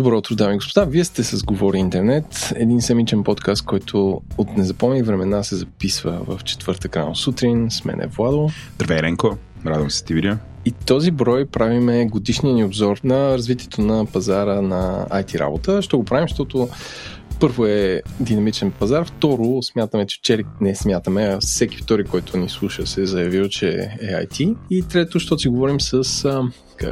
Добро утро, дами и господа. Вие сте с Говори Интернет, един семичен подкаст, който от незапомни времена се записва в четвъртък рано сутрин. С мен е Владо. Здравей, Ренко. Радвам се ти видя. И този брой правиме годишния ни обзор на развитието на пазара на IT работа. Ще го правим, защото първо е динамичен пазар, второ смятаме, че вчери не смятаме, а всеки втори, който ни слуша се е заявил, че е IT. И трето, защото си говорим с а,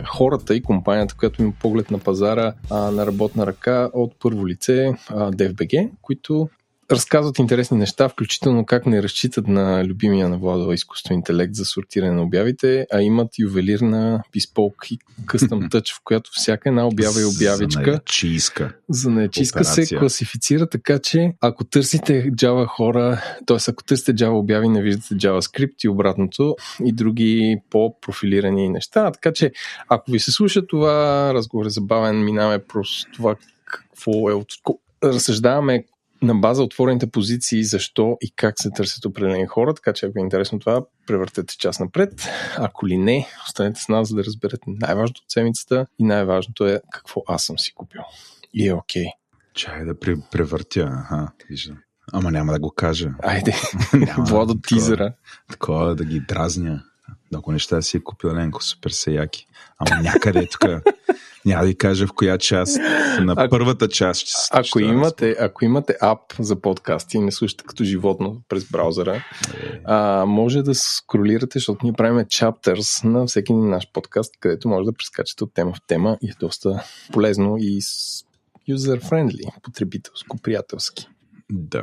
хората и компанията, която има поглед на пазара а, на работна ръка от първо лице а, DFBG, които разказват интересни неща, включително как не разчитат на любимия на Влада изкуствен интелект за сортиране на обявите, а имат ювелирна bespoke и къстъм тъч, в която всяка една обява и обявичка занаячийска, занаячийска се класифицира така, че ако търсите Java хора, т.е. ако търсите Java обяви, не виждате JavaScript и обратното и други по-профилирани неща. Така че ако ви се слуша това, разговор е забавен, минаваме просто това какво е от разсъждаваме на база отворените позиции защо и как се търсят определени хора, така че ако е интересно това, превъртете час напред. Ако ли не, останете с нас, за да разберете най-важното от седмицата и най-важното е какво аз съм си купил. И е окей. Okay. Чай да превъртя, аха, виждам. Ама няма да го кажа. Айде, Владо тизера. Такова да ги дразня. Ако неща си е купил Ленко, супер са яки. Ама някъде тук няма да ви кажа в коя част. На а, първата част ще се ако, имате, ако имате ап за подкасти и не слушате като животно през браузъра, е. а, може да скролирате, защото ние правим chapters на всеки наш подкаст, където може да прескачате от тема в тема и е доста полезно и user-friendly, потребителско, приятелски. Да.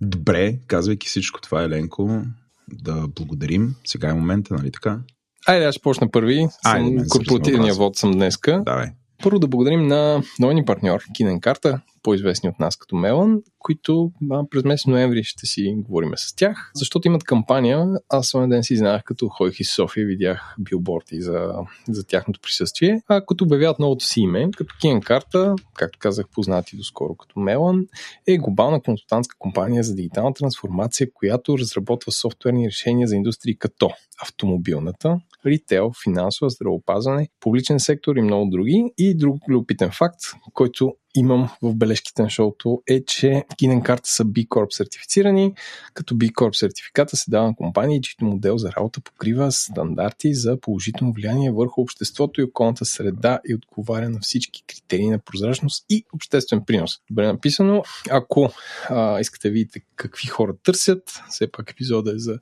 Добре, казвайки всичко това, Еленко, да благодарим. Сега е момента, нали така? Айде, аз ще почна първи. Айде, корпоративния вод съм днеска. Давай. Първо да благодарим на нови ни партньор, Кинен Карта, по-известни от нас като Мелан, които а, през месец ноември ще си говорим с тях, защото имат кампания. Аз своя ден си знаех, като ходих из София, видях билборди за, за тяхното присъствие, а като обявяват новото си име, като Кинен Карта, както казах, познати доскоро като Мелан, е глобална консултантска компания за дигитална трансформация, която разработва софтуерни решения за индустрии като автомобилната, ритейл, финансово, здравеопазване, публичен сектор и много други. И друг любопитен факт, който имам в бележките на шоуто е, че Кинен карта са B Corp сертифицирани, като B Corp сертификата се дава на компании, чието модел за работа покрива стандарти за положително влияние върху обществото и околната среда и отговаря на всички критерии на прозрачност и обществен принос. Добре написано. Ако а, искате да видите какви хора търсят, все пак епизода е за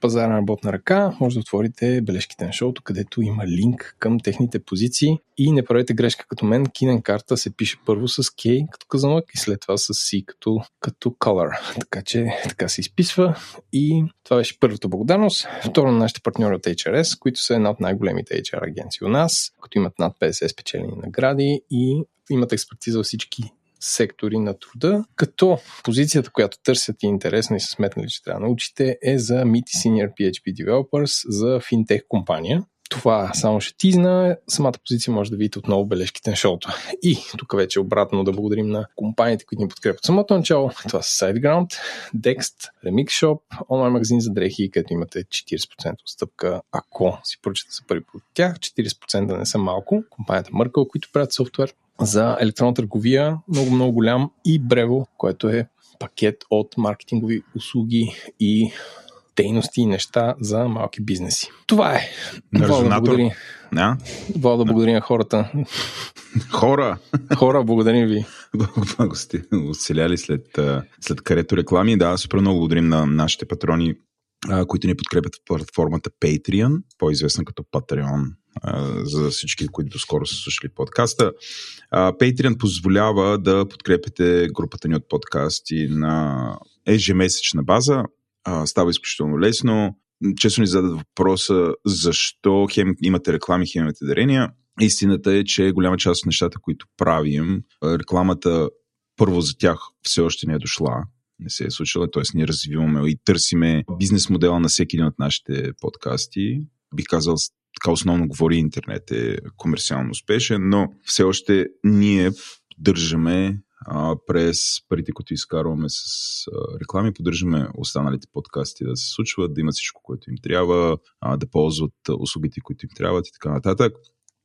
пазара на работна ръка, може да отворите бележките на шоуто, където има линк към техните позиции и не правете грешка като мен. Кинен карта се пише първо с K като казанлък и след това с C като, като color. Така че така се изписва и това беше първата благодарност. Второ на нашите партньори от HRS, които са една от най-големите HR агенции у нас, като имат над 50 спечелени награди и имат експертиза във всички сектори на труда, като позицията, която търсят и интересна и са сметнали, че трябва да научите, е за MIT Senior PHP Developers за финтех компания. Това само ще тизна. Самата позиция може да видите отново бележките на шоуто. И тук вече обратно да благодарим на компаниите, които ни подкрепят самото начало. Това са SiteGround, Dext, Remix Shop, онлайн магазин за дрехи, където имате 40% отстъпка, ако си поръчате за първи от тях. 40% да не са малко. Компанията Merkle, които правят софтуер за електронна търговия, много-много голям и Брево, което е пакет от маркетингови услуги и дейности и неща за малки бизнеси. Това е. Влада, благодаря. Да? Благодаря на хората. Хора! Хора, благодарим ви. Много сте оцеляли след, след карето реклами. Да, супер много благодарим на нашите патрони, които ни подкрепят в платформата Patreon, по-известна като Patreon за всички, които доскоро са слушали подкаста. Patreon позволява да подкрепите групата ни от подкасти на ежемесечна база. Става изключително лесно. Често ни зададат въпроса защо хем имате реклами, хем имате дарения. Истината е, че голяма част от нещата, които правим, рекламата първо за тях все още не е дошла не се е случила, т.е. ние развиваме и търсиме бизнес модела на всеки един от нашите подкасти. Бих казал, така основно говори интернет е комерциално успешен, но все още ние поддържаме а, през парите, които изкарваме с а, реклами, поддържаме останалите подкасти да се случват, да имат всичко, което им трябва, а, да ползват услугите, които им трябват и така нататък.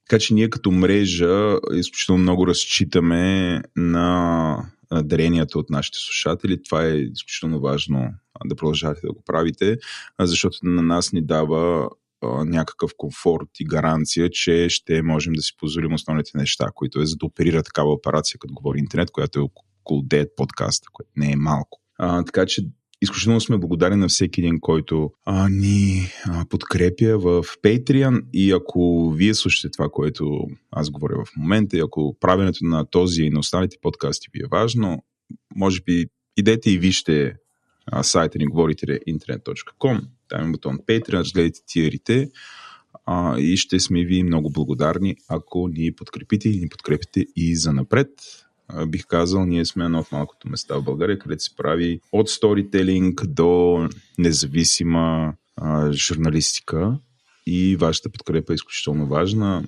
Така че ние като мрежа изключително много разчитаме на даренията от нашите слушатели. Това е изключително важно да продължавате да го правите, защото на нас ни дава някакъв комфорт и гаранция, че ще можем да си позволим основните неща, които е за да оперира такава операция, като говори интернет, която е около 9 подкаста, което не е малко. А, така че изключително сме благодарни на всеки един, който а, ни а, подкрепя в Patreon и ако вие слушате това, което аз говоря в момента и ако правенето на този и на останалите подкасти ви е важно, може би идете и вижте а, сайта ни говорите internet.com, там е бутон Patreon, разгледайте тиерите а, и ще сме ви много благодарни, ако ни подкрепите и ни подкрепите и за напред бих казал, ние сме едно от малкото места в България, където се прави от сторителинг до независима а, журналистика и вашата подкрепа е изключително важна.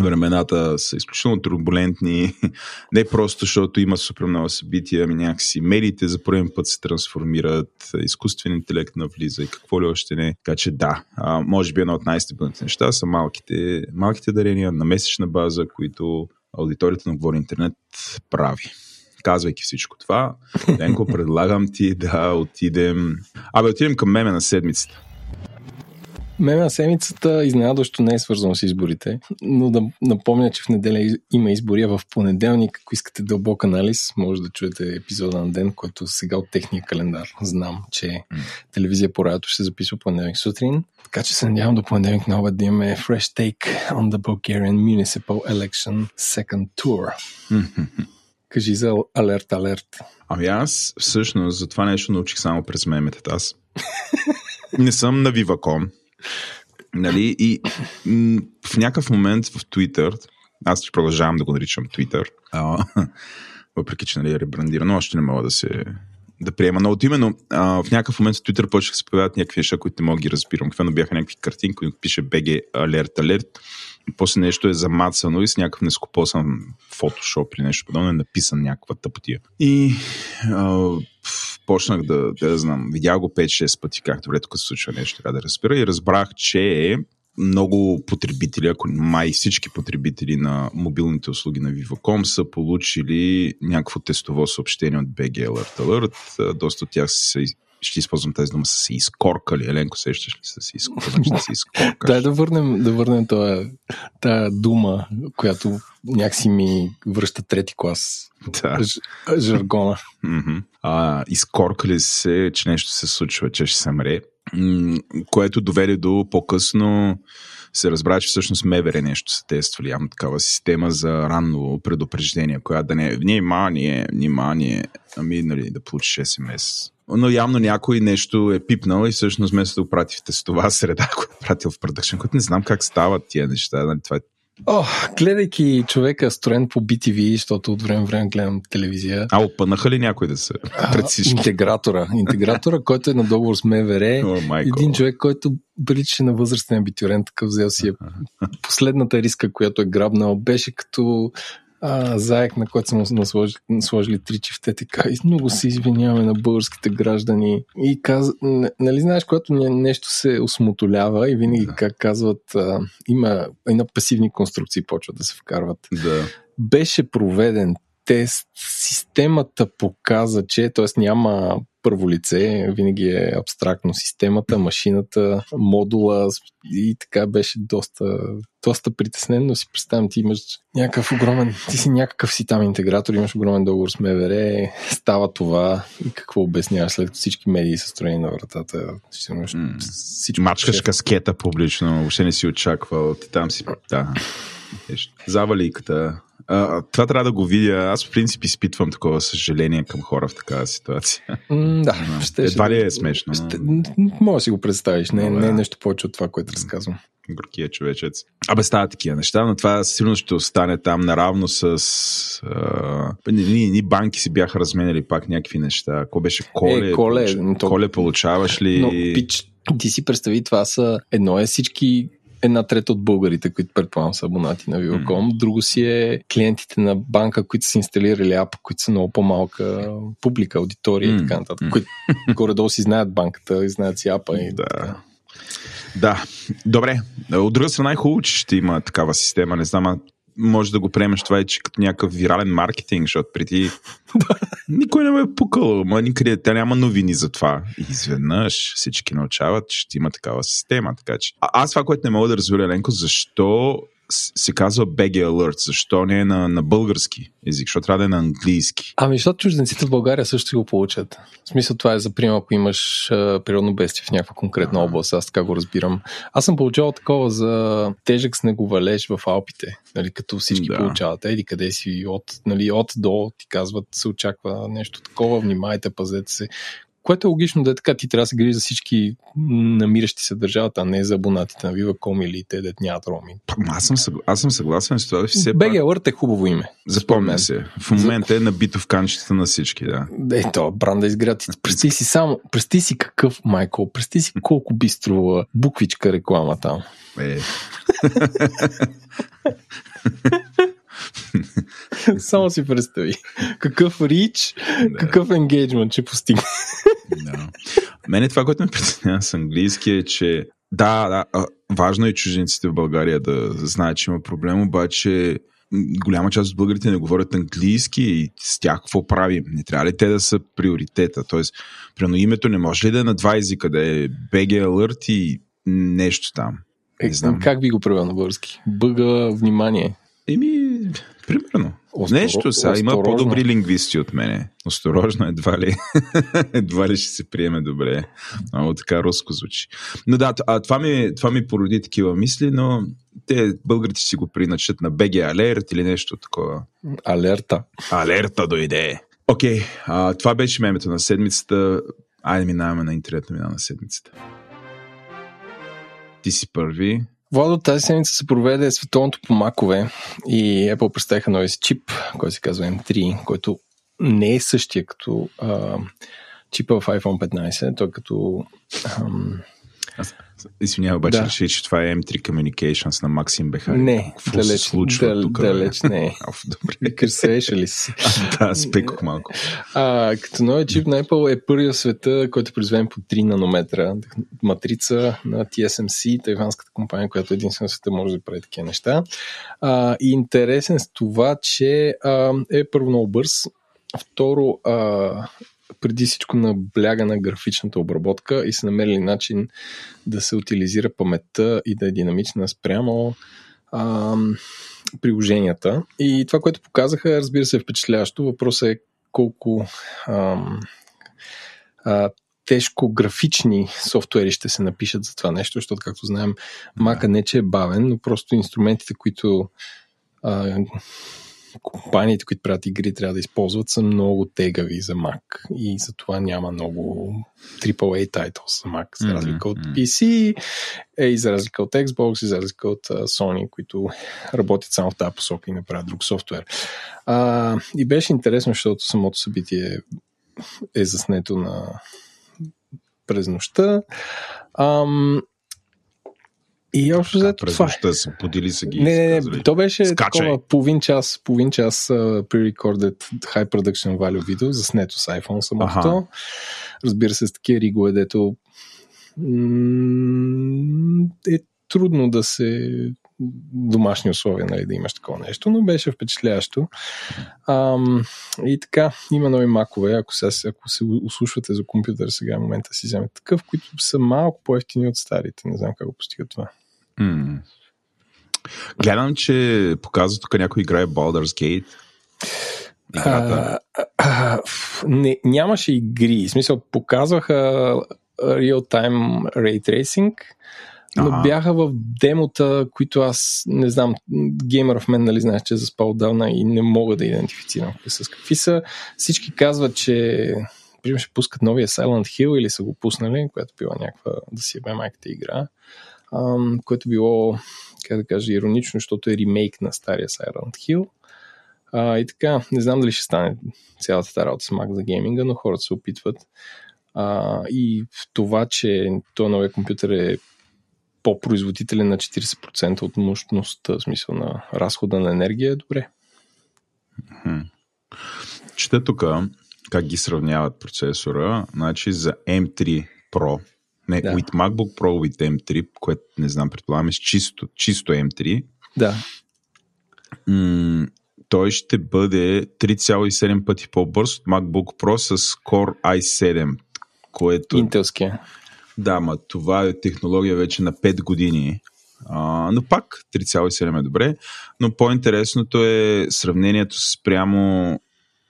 Времената са изключително турбулентни, не просто защото има супер много събития, ами някакси медиите за първи път се трансформират, изкуствен интелект навлиза и какво ли още не. Така че да, а, може би едно от най-стабилните неща са малките, малките дарения на месечна база, които аудиторията на Говори Интернет прави. Казвайки всичко това, Денко, предлагам ти да отидем... Абе, отидем към меме на седмицата. Меме на седмицата изненадващо не е свързано с изборите, но да напомня, че в неделя има избори, а в понеделник, ако искате дълбок анализ, може да чуете епизода на ден, който сега от техния календар знам, че телевизия по радиото ще записва понеделник сутрин. Така че се надявам до понеделник на обед да имаме fresh take on the Bulgarian Municipal Election Second Tour. Кажи за алерт, алерт. Ами аз всъщност за това нещо научих само през меметата. Аз не съм на Viva.com. Нали? И м- в някакъв момент в Twitter, аз ще продължавам да го наричам Twitter, а, въпреки че нали, е ребрандирано, още не мога да се да приема. Но от именно а, в някакъв момент в Twitter почнаха да се появяват някакви неща, които не мога да ги разбирам. Каквено бяха някакви картинки, които пише BG Alert Alert. После нещо е замацано и с някакъв нескопосан фотошоп или нещо подобно е написан някаква тъпотия. И а, почнах да, да знам, видях го 5-6 пъти, както добре тук се случва нещо, трябва да разбира и разбрах, че много потребители, ако май всички потребители на мобилните услуги на Viva.com са получили някакво тестово съобщение от BG Alert Alert. Доста от тях са ще използвам тази дума, са се изкоркали. Еленко, сещаш ли са се изкоркали? се изкоркали. да върнем, да върнем това, тая дума, която някакси ми връща трети клас. Да. Ж, жаргона. а, изкоркали се, че нещо се случва, че ще се мре, което доведе до по-късно се разбра, че всъщност МВР нещо са тествали. Имам такава система за ранно предупреждение, която да не е внимание, внимание, ами нали, да получиш СМС но явно някой нещо е пипнал и всъщност вместо да го прати в тестова среда, го е пратил в продъкшен, който не знам как стават тия неща. Нали? Това е О, гледайки човека строен по BTV, защото от време време гледам телевизия. А, опънаха ли някой да се пред всички? Интегратора. Интегратора, който е на договор с МВР. Oh, един човек, който прилича на възрастен абитюрент, такъв взел си е последната риска, която е грабнал, беше като а, заек, на който са му сложили, три чифте, така и много се извиняваме на българските граждани. И каз... нали знаеш, когато нещо се осмотолява и винаги да. как казват, а, има едно пасивни конструкции почват да се вкарват. Да. Беше проведен тест, системата показа, че т.е. няма първо лице, винаги е абстрактно системата, машината, модула и така беше доста, доста притеснен, но си представям, ти имаш някакъв огромен, ти си някакъв си там интегратор, имаш огромен договор с МВР, става това и какво обясняваш след всички медии са строени на вратата. Всичко Мачкаш шеф. каскета публично, въобще не си очаквал, ти там си, да. Заваликата, а, това трябва да го видя. Аз в принцип изпитвам такова съжаление към хора в такава ситуация. Да, ще, Едва ли е смешно. Ще, може да си го представиш. Не, не е нещо повече от това, което разказвам. Горкия човечец. Абе, стават такива неща, но това сигурно ще остане там наравно с... А... Ни, ни банки си бяха разменяли пак някакви неща. Ако беше коле, е, коле, получ... то... коле получаваш ли... Но, пич, ти си представи, това са едно е всички една трета от българите, които предполагам са абонати на Viva.com. Mm. Друго си е клиентите на банка, които са инсталирали ап, които са много по-малка публика, аудитория mm. и така нататък, mm. които горе-долу си знаят банката и знаят си апа. И да. Да, добре. От друга страна е хубаво, че ще има такава система. Не знам, може да го приемеш това и че като някакъв вирален маркетинг, защото преди никой не ме е пукал, ма никъде, тя няма новини за това. И изведнъж всички научават, че ще има такава система. Така че. А, аз това, което не мога да разбера, Ленко, защо се казва BG Alert. Защо не е на, на български език? Защо трябва да е на английски? Ами, защото чужденците в България също го получат. В смисъл това е за пример, ако имаш а, природно бедствие в някаква конкретна а област, аз така го разбирам. Аз съм получавал такова за тежък снеговалеж в Алпите, нали, като всички да. получават. Еди къде си от, нали, от до ти казват, се очаква нещо такова, внимайте, пазете се което е логично да е така. Ти трябва да се грижи за всички намиращи се държавата, а не за абонатите на Viva.com или те, дет нямат роми. Аз съм, съгла... аз съм съгласен с това. Все BG Alert е хубаво име. Запомня се. В момента е набито в канчета на всички, да. Е, то, бранда изград. Представи си само, представи си какъв, Майкъл, представи си колко би струва буквичка реклама там. Е. Само си представи. Какъв рич, да. какъв енгейджмент ще постигне. да. Мене това, което ме притеснява с английски е, че да, да, важно е чужденците в България да знаят, че има проблем, обаче голяма част от българите не говорят английски и с тях какво правим? Не трябва ли те да са приоритета? Тоест, прено името не може ли да е на два езика, да е BG Alert и нещо там? Не е, знам. Как би го правил на български? Бъга внимание. Еми, примерно. Остро... Нещо сега. Има по-добри лингвисти от мене. Осторожно, едва ли, едва ли ще се приеме добре. Много така руско звучи. Но да, а, това, ми, това ми породи такива мисли, но те българите си го приначат на BG Алерт или нещо такова. Алерта. Алерта дойде. Окей, okay, това беше мемето на седмицата. Айде минаваме на интернет на на седмицата. Ти си първи. Владо, тази седмица се проведе световното по макове и Apple представиха новия си чип, който се казва M3, който не е същия като а, чипа в iPhone 15, той като... Ам... Извинявай, обаче да. реши, че това е M3 Communications на Максим Бехари. Не, Какво далеч, се случва дал, тук? Далеч не е. добре. Кърсеше ли си? да, спекох малко. А, като новия чип на Apple е първият в света, който е произведен по 3 нанометра. Матрица на TSMC, тайванската компания, която единствено в света може да прави такива неща. А, и интересен с това, че а, е първо много бърз, Второ, а, преди всичко набляга на графичната обработка и са намерили начин да се утилизира паметта и да е динамична спрямо а, приложенията. И това, което показаха, разбира се, е впечатляващо. Въпросът е колко а, а, тежко графични софтуери ще се напишат за това нещо, защото, както знаем, Мака не че е бавен, но просто инструментите, които а, компаниите, които правят игри, трябва да използват, са много тегави за Mac. И за това няма много AAA titles за Mac, за разлика от PC, е, и за разлика от Xbox, и за разлика от Sony, които работят само в тази посока и не правят друг софтуер. А, и беше интересно, защото самото събитие е заснето на през нощта. Ам, и общо взето това е. се подели са ги. Не, не, не, то беше Скачай. такова половин час, половин час uh, pre-recorded high production value видео, заснето с iPhone самото. Ага. Разбира се, с такива ригове, дето е трудно да се домашни условия, нали, да имаш такова нещо, но беше впечатляващо. Ам, и така, има нови макове, ако, сега, ако се услушвате за компютър сега в момента си вземете такъв, които са малко по-ефтини от старите. Не знам как го постигат това. Mm. Гледам, че показва тук някой играе Baldur's Gate. А, а, не, нямаше игри. В смисъл, показваха Real-Time Ray Tracing, но ага. бяха в демота, които аз не знам, геймер в мен, нали знаеш, че е заспал отдавна и не мога да идентифицирам с какви са. Всички казват, че примерно ще пускат новия Silent Hill или са го пуснали, което била някаква да си е майката игра ам, което било, как да кажа, иронично, защото е ремейк на стария Silent Hill. А, и така, не знам дали ще стане цялата тази работа с Mac за гейминга, но хората се опитват. А, и в това, че този новия компютър е по-производителен на 40% от мощността, в смисъл на разхода на енергия, е добре. Чета тук как ги сравняват процесора. Значи за M3 Pro Не, Да. with MacBook Pro, with M3, което не знам, предполагам, е с чисто, чисто M3. Да. М- той ще бъде 3,7 пъти по-бърз от MacBook Pro с Core i7, което... Интелския. Да, ма това е технология вече на 5 години. А, но пак 3,7 е добре. Но по-интересното е сравнението с прямо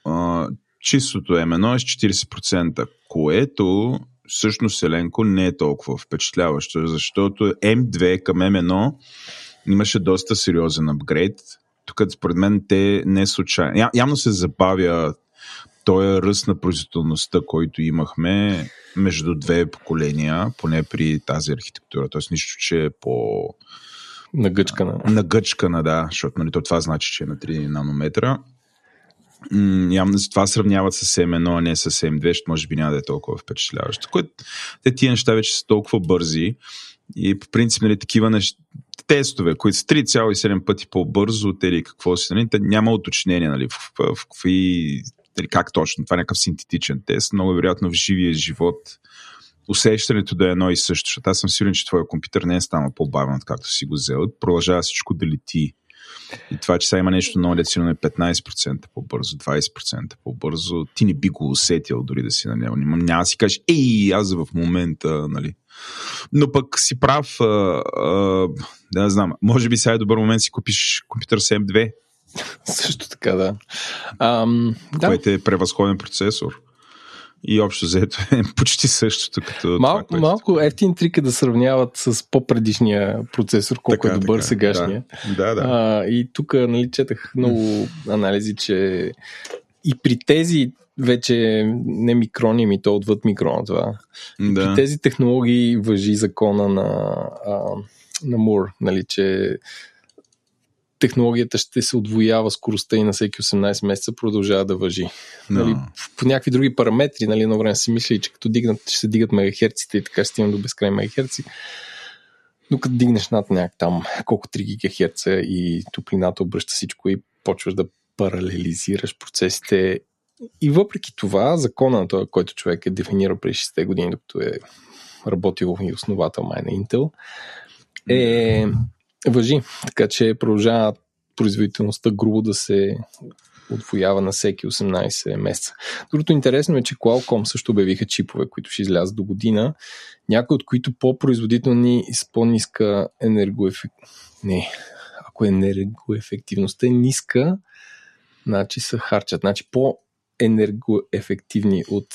а, чистото M1 е с 40%, което всъщност Еленко не е толкова впечатляващо, защото M2 към M1 имаше доста сериозен апгрейд. Тук според мен те не случайно. Я, явно се забавя този ръст на производителността, който имахме между две поколения, поне при тази архитектура. Тоест нищо, че е по Нагъчкана. нагъчкана, да, защото нали, то това значи, че е на 3 нанометра. Явно това сравняват с M1, а не с M2, ще може би няма да е толкова впечатляващо. Което те тия неща вече са толкова бързи и по принцип нали, такива неща, тестове, които са 3,7 пъти по-бързо от или какво си, нали, няма уточнение нали, в, в, в какви, нали, как точно, това е някакъв синтетичен тест, много вероятно в живия живот усещането да е едно и също, защото аз съм сигурен, че твоя компютър не е станал по-бавен, както си го взел. Продължава всичко да лети. И това, че сега има нещо много лецино е 15% по-бързо, 20% по-бързо, ти не би го усетил дори да си на него. Няма, няма да си кажеш, ей, аз в момента, нали. Но пък си прав, а, а, да не знам, може би сега е добър момент си купиш компютър с M2, Също така, да. Ам, да. което е превъзходен процесор. И общо взето е почти същото като Мал, това, което... малко ефтин трик е да сравняват с по-предишния процесор, колко Така, е добър така, сегашния. Да, да. да. А, и тук нали, четах много анализи, че и при тези вече не микрони, ми то отвъд микрона това. При да. тези технологии въжи закона на, а, на Мур, нали, че технологията ще се отвоява скоростта и на всеки 18 месеца продължава да въжи. Но. Нали, по някакви други параметри, нали, едно време си мислили, че като дигнат, ще се дигат мегахерците и така ще стигнем до безкрай мегахерци. Но като дигнеш над някак там колко 3 ГГц и топлината обръща всичко и почваш да паралелизираш процесите. И въпреки това, закона на това, който човек е дефинирал преди 60 години, докато е работил и основател май на Intel, е въжи. Така че продължава производителността грубо да се отвоява на всеки 18 месеца. Другото интересно е, че Qualcomm също обявиха чипове, които ще излязат до година, някои от които по-производителни и с по-ниска енергоефект... Не, ако енергоефективността е ниска, значи се харчат. Значи по-енергоефективни от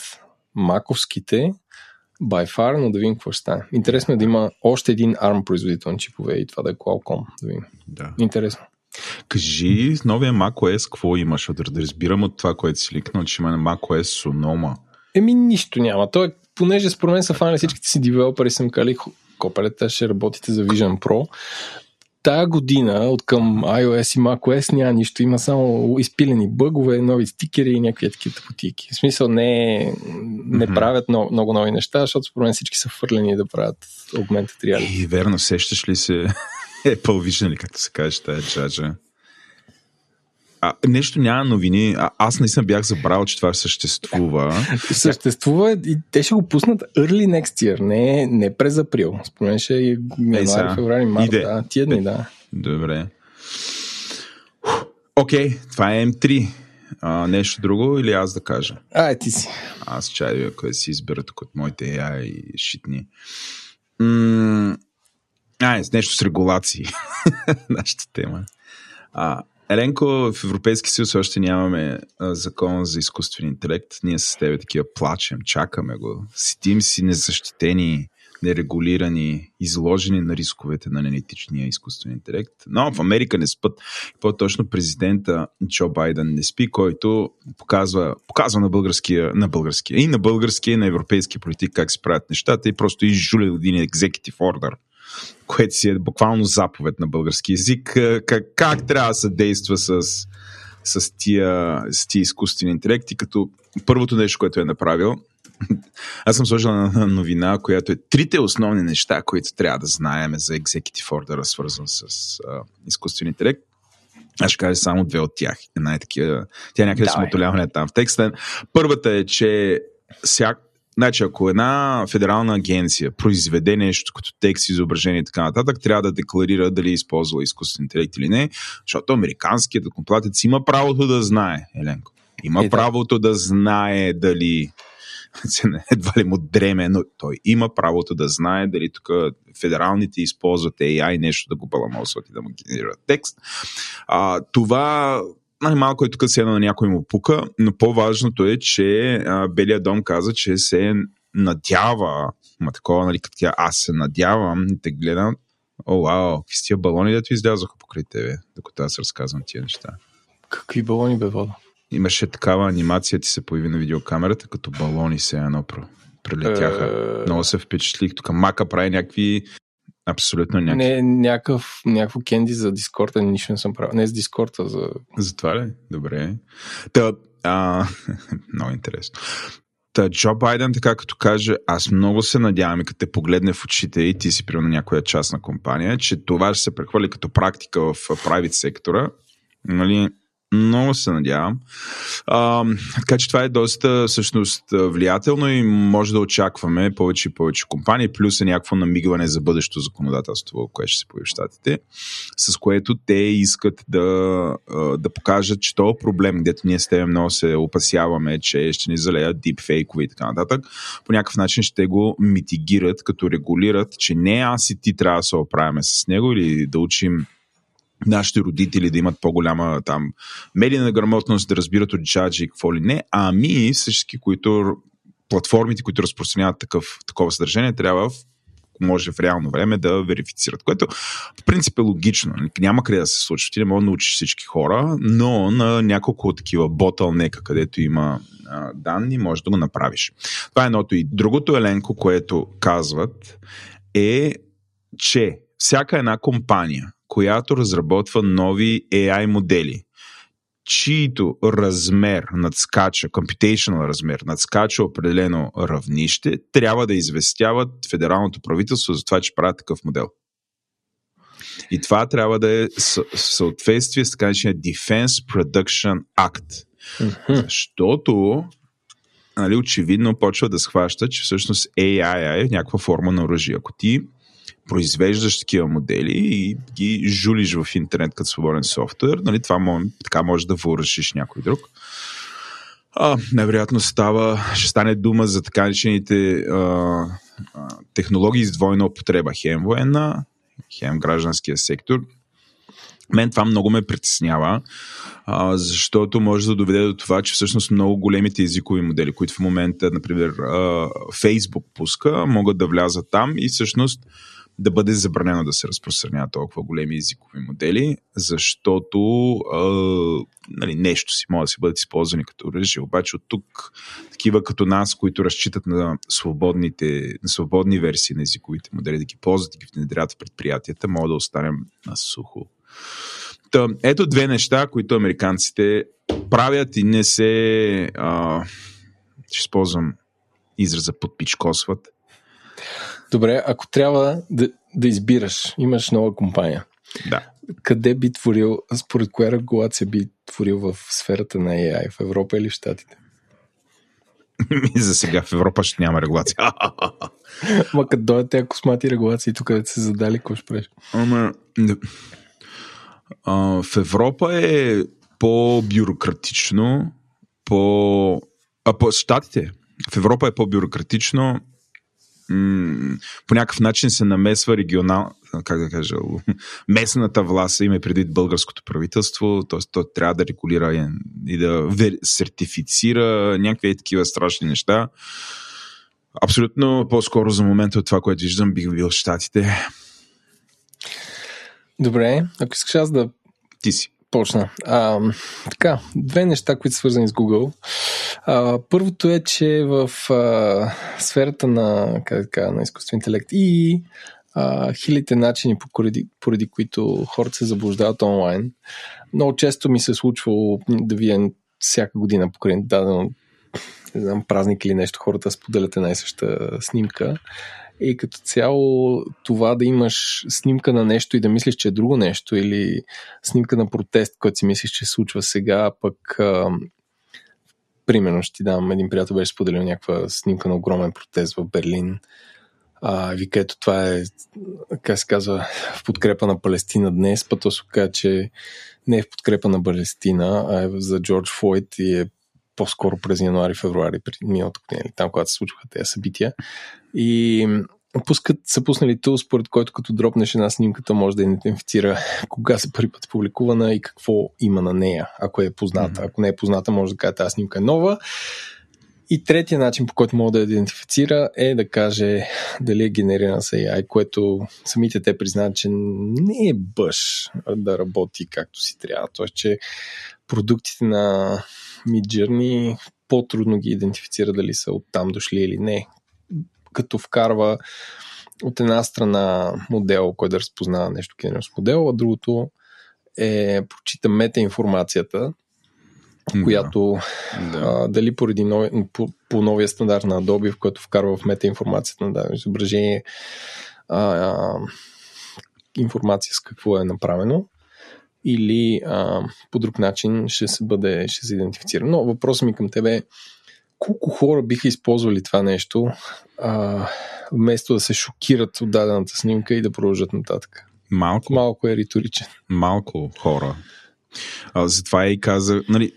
маковските, by far, но да видим какво ще стане. Интересно е да има още един ARM производител на чипове и това да е Qualcomm. Да видим. да. Интересно. Кажи, с новия macOS какво имаш? Защото да разбирам от това, което си ликнал, че има macOS Sonoma. Еми, нищо няма. Той, понеже според мен са фанали всичките си девелопери, съм казали, копелета, ще работите за Vision Pro. Тая година от към iOS и macOS няма нищо. Има само изпилени бъгове, нови стикери и някакви такива тъпотики. В смисъл не, не Мгм. правят много, много нови неща, защото според мен всички са фърлени да правят augmented reality. И верно, сещаш ли се Apple Vision, или както се каже, тая джаджа? А, нещо няма новини. А, аз наистина бях забрал, че това съществува. Съществува и те ще го пуснат early next year, не, не през април. Според мен ще е януари, феврари, март, Иде. да, тия дни, да. Добре. Окей, okay, това е M3. А, нещо друго или аз да кажа? Ай, ти си. Аз чай ако си избера тук от моите AI шитни. М- а, с нещо с регулации. Нашата тема. А, Еленко, в Европейски съюз още нямаме закон за изкуствен интелект. Ние с тебе такива плачем, чакаме го. Сетим си незащитени, нерегулирани, изложени на рисковете на ненетичния изкуствен интелект. Но в Америка не спът. По-точно президента Джо Байден не спи, който показва, показва на българския, на българския и на българския и на европейския политик как се правят нещата и просто изжули един executive order което си е буквално заповед на български язик, как, как трябва да се действа с, с, тия, с тия изкуствени интелекти, като първото нещо, което е направил, аз съм сложил на новина, която е трите основни неща, които трябва да знаем за Executive Order, свързан с а, изкуствен интелект. Аз ще кажа само две от тях. Една е такива, тя някъде Давай. смотоляване там в текста. Първата е, че всяк, Значи, ако една федерална агенция произведе нещо като текст, изображение и така нататък, трябва да декларира дали е използва изкуствен интелект или не, защото американският платец има правото да знае, Еленко. Има е, правото да. да знае дали едва ли му дреме, но той има правото да знае дали тук федералните използват AI нещо да го баламосват и да му генерират текст. А, това най-малко е тук се на някой му пука, но по-важното е, че а, Белия дом каза, че се надява, ма такова, нали, като тя, аз се надявам и те гледам, о, вау, какви тия балони, дето излязоха покрай тебе, докато аз разказвам тия неща. Какви балони бе, вода? Имаше такава анимация, ти се появи на видеокамерата, като балони се едно прелетяха. Е... Много се впечатлих. Тук Мака прави някакви Абсолютно някакви. Не, някакъв, някакво кенди за Дискорда, нищо не съм правил. Не с Дискорда, за... За това ли? Добре. Та, а, много интересно. Та, Джо Байден, така като каже, аз много се надявам и като те погледне в очите и ти си при някоя частна компания, че това ще се прехвърли като практика в правит сектора. Нали, много се надявам. А, така че това е доста всъщност влиятелно и може да очакваме повече и повече компании, плюс е някакво намигване за бъдещо законодателство, което ще се появи в Штатите, с което те искат да, да покажат, че този проблем, където ние с теб много се опасяваме, че ще ни залеят дипфейкове и така нататък, по някакъв начин ще го митигират, като регулират, че не аз и ти трябва да се оправяме с него или да учим нашите родители да имат по-голяма там медийна грамотност, да разбират от джаджи какво ли не, ами всички, които платформите, които разпространяват такъв, такова съдържание, трябва в може в реално време да верифицират, което в принцип е логично. Няма къде да се случва. Ти не можеш да научиш всички хора, но на няколко такива ботълнека, където има а, данни, може да го направиш. Това е едното. И другото еленко, което казват, е, че всяка една компания, която разработва нови AI модели, чието размер надскача, computational размер надскача определено равнище, трябва да известяват федералното правителство за това, че правят такъв модел. И това трябва да е в съответствие с така наречения Defense Production Act. Mm-hmm. Защото нали, очевидно почва да схваща, че всъщност AI е някаква форма на оръжие. Ако ти произвеждаш такива модели и ги жулиш в интернет като свободен софтуер, нали, това може, така може да въоръжиш някой друг. А, невероятно става, ще стане дума за така наречените а, а, технологии с двойна употреба. Хем военна, хем гражданския сектор. Мен това много ме притеснява, а, защото може да доведе до това, че всъщност много големите езикови модели, които в момента, например, а, Facebook пуска, могат да влязат там и всъщност да бъде забранено да се разпространяват толкова големи езикови модели, защото а, нали, нещо си може да си бъдат използвани като оръжие. Обаче от тук такива като нас, които разчитат на, свободните, на свободни версии на езиковите модели, да ги ползват и ги внедрят в предприятията, могат да останем на сухо. Та, ето две неща, които американците правят и не се... А, ще използвам израза подпичкосват Добре, ако трябва да, да избираш, имаш нова компания. Да. Къде би творил, според коя регулация би творил в сферата на AI? В Европа или в Штатите? За сега в Европа ще няма регулация. Ма като дойдат тези космати регулации, тук да се задали, какво ще правиш? Ама, а, в Европа е по-бюрократично, по... А по Штатите. В Европа е по-бюрократично, по някакъв начин се намесва регионал, как да кажа, местната власт, има предвид българското правителство, т.е. то трябва да регулира и да сертифицира някакви такива страшни неща. Абсолютно по-скоро за момента от това, което виждам, бих бил Штатите. Добре, ако искаш аз да Ти си почна. А, така, две неща, които са свързани с Google. А, първото е, че в а, сферата на, така, на изкуствен интелект и а, хилите начини, поради, поради които хората се заблуждават онлайн, много често ми се е случвало да видя всяка година покрай дадено не знам, празник или нещо, хората споделят една и съща снимка и като цяло това да имаш снимка на нещо и да мислиш, че е друго нещо или снимка на протест, който си мислиш, че се случва сега, пък примерно ще ти дам, един приятел беше споделил някаква снимка на огромен протест в Берлин. А, вика, ето това е, как се казва, в подкрепа на Палестина днес, то се казва, че не е в подкрепа на Палестина, а е за Джордж Флойд и е по-скоро през януари-февруари, миналото година, там, когато се случваха тези събития. И пускат, са пуснали тул, според който като дропнеш една снимката, може да идентифицира кога се първи път публикувана и какво има на нея, ако е позната. Mm-hmm. Ако не е позната, може да каже тази снимка е нова. И третия начин, по който мога да идентифицира, е да каже дали е генерирана с AI, което самите те признават, че не е бъж да работи както си трябва. Тоест, че продуктите на Midjourney по-трудно ги идентифицира дали са оттам дошли или не. Като вкарва от една страна модел, който да разпознава нещо генерално с модел, а другото е прочита метаинформацията, която да. а, дали поради нови, по, по новия стандарт на Adobe, в който вкарва в метаинформацията на дадено изображение а, а, информация с какво е направено или а, по друг начин ще се бъде, ще се идентифицира. Но въпросът ми към тебе е колко хора биха използвали това нещо, а, вместо да се шокират от дадената снимка и да продължат нататък? Малко. Малко е риторичен. Малко хора. А, затова и каза, нали,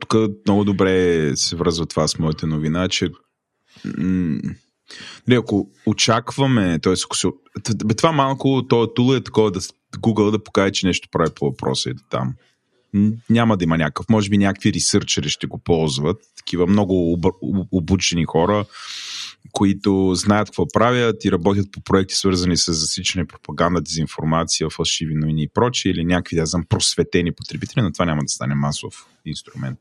тук много добре се връзва това с моята новина, че м- нали, ако очакваме, т.е. ако се, това малко, то тул е такова да Google да покаже, че нещо прави по въпроса и да там. Няма да има някакъв. Може би някакви ресърчери ще го ползват. Такива много обучени хора, които знаят какво правят и работят по проекти, свързани с засичане пропаганда, дезинформация, фалшиви новини и прочие, или някакви, да знам, просветени потребители, но това няма да стане масов инструмент.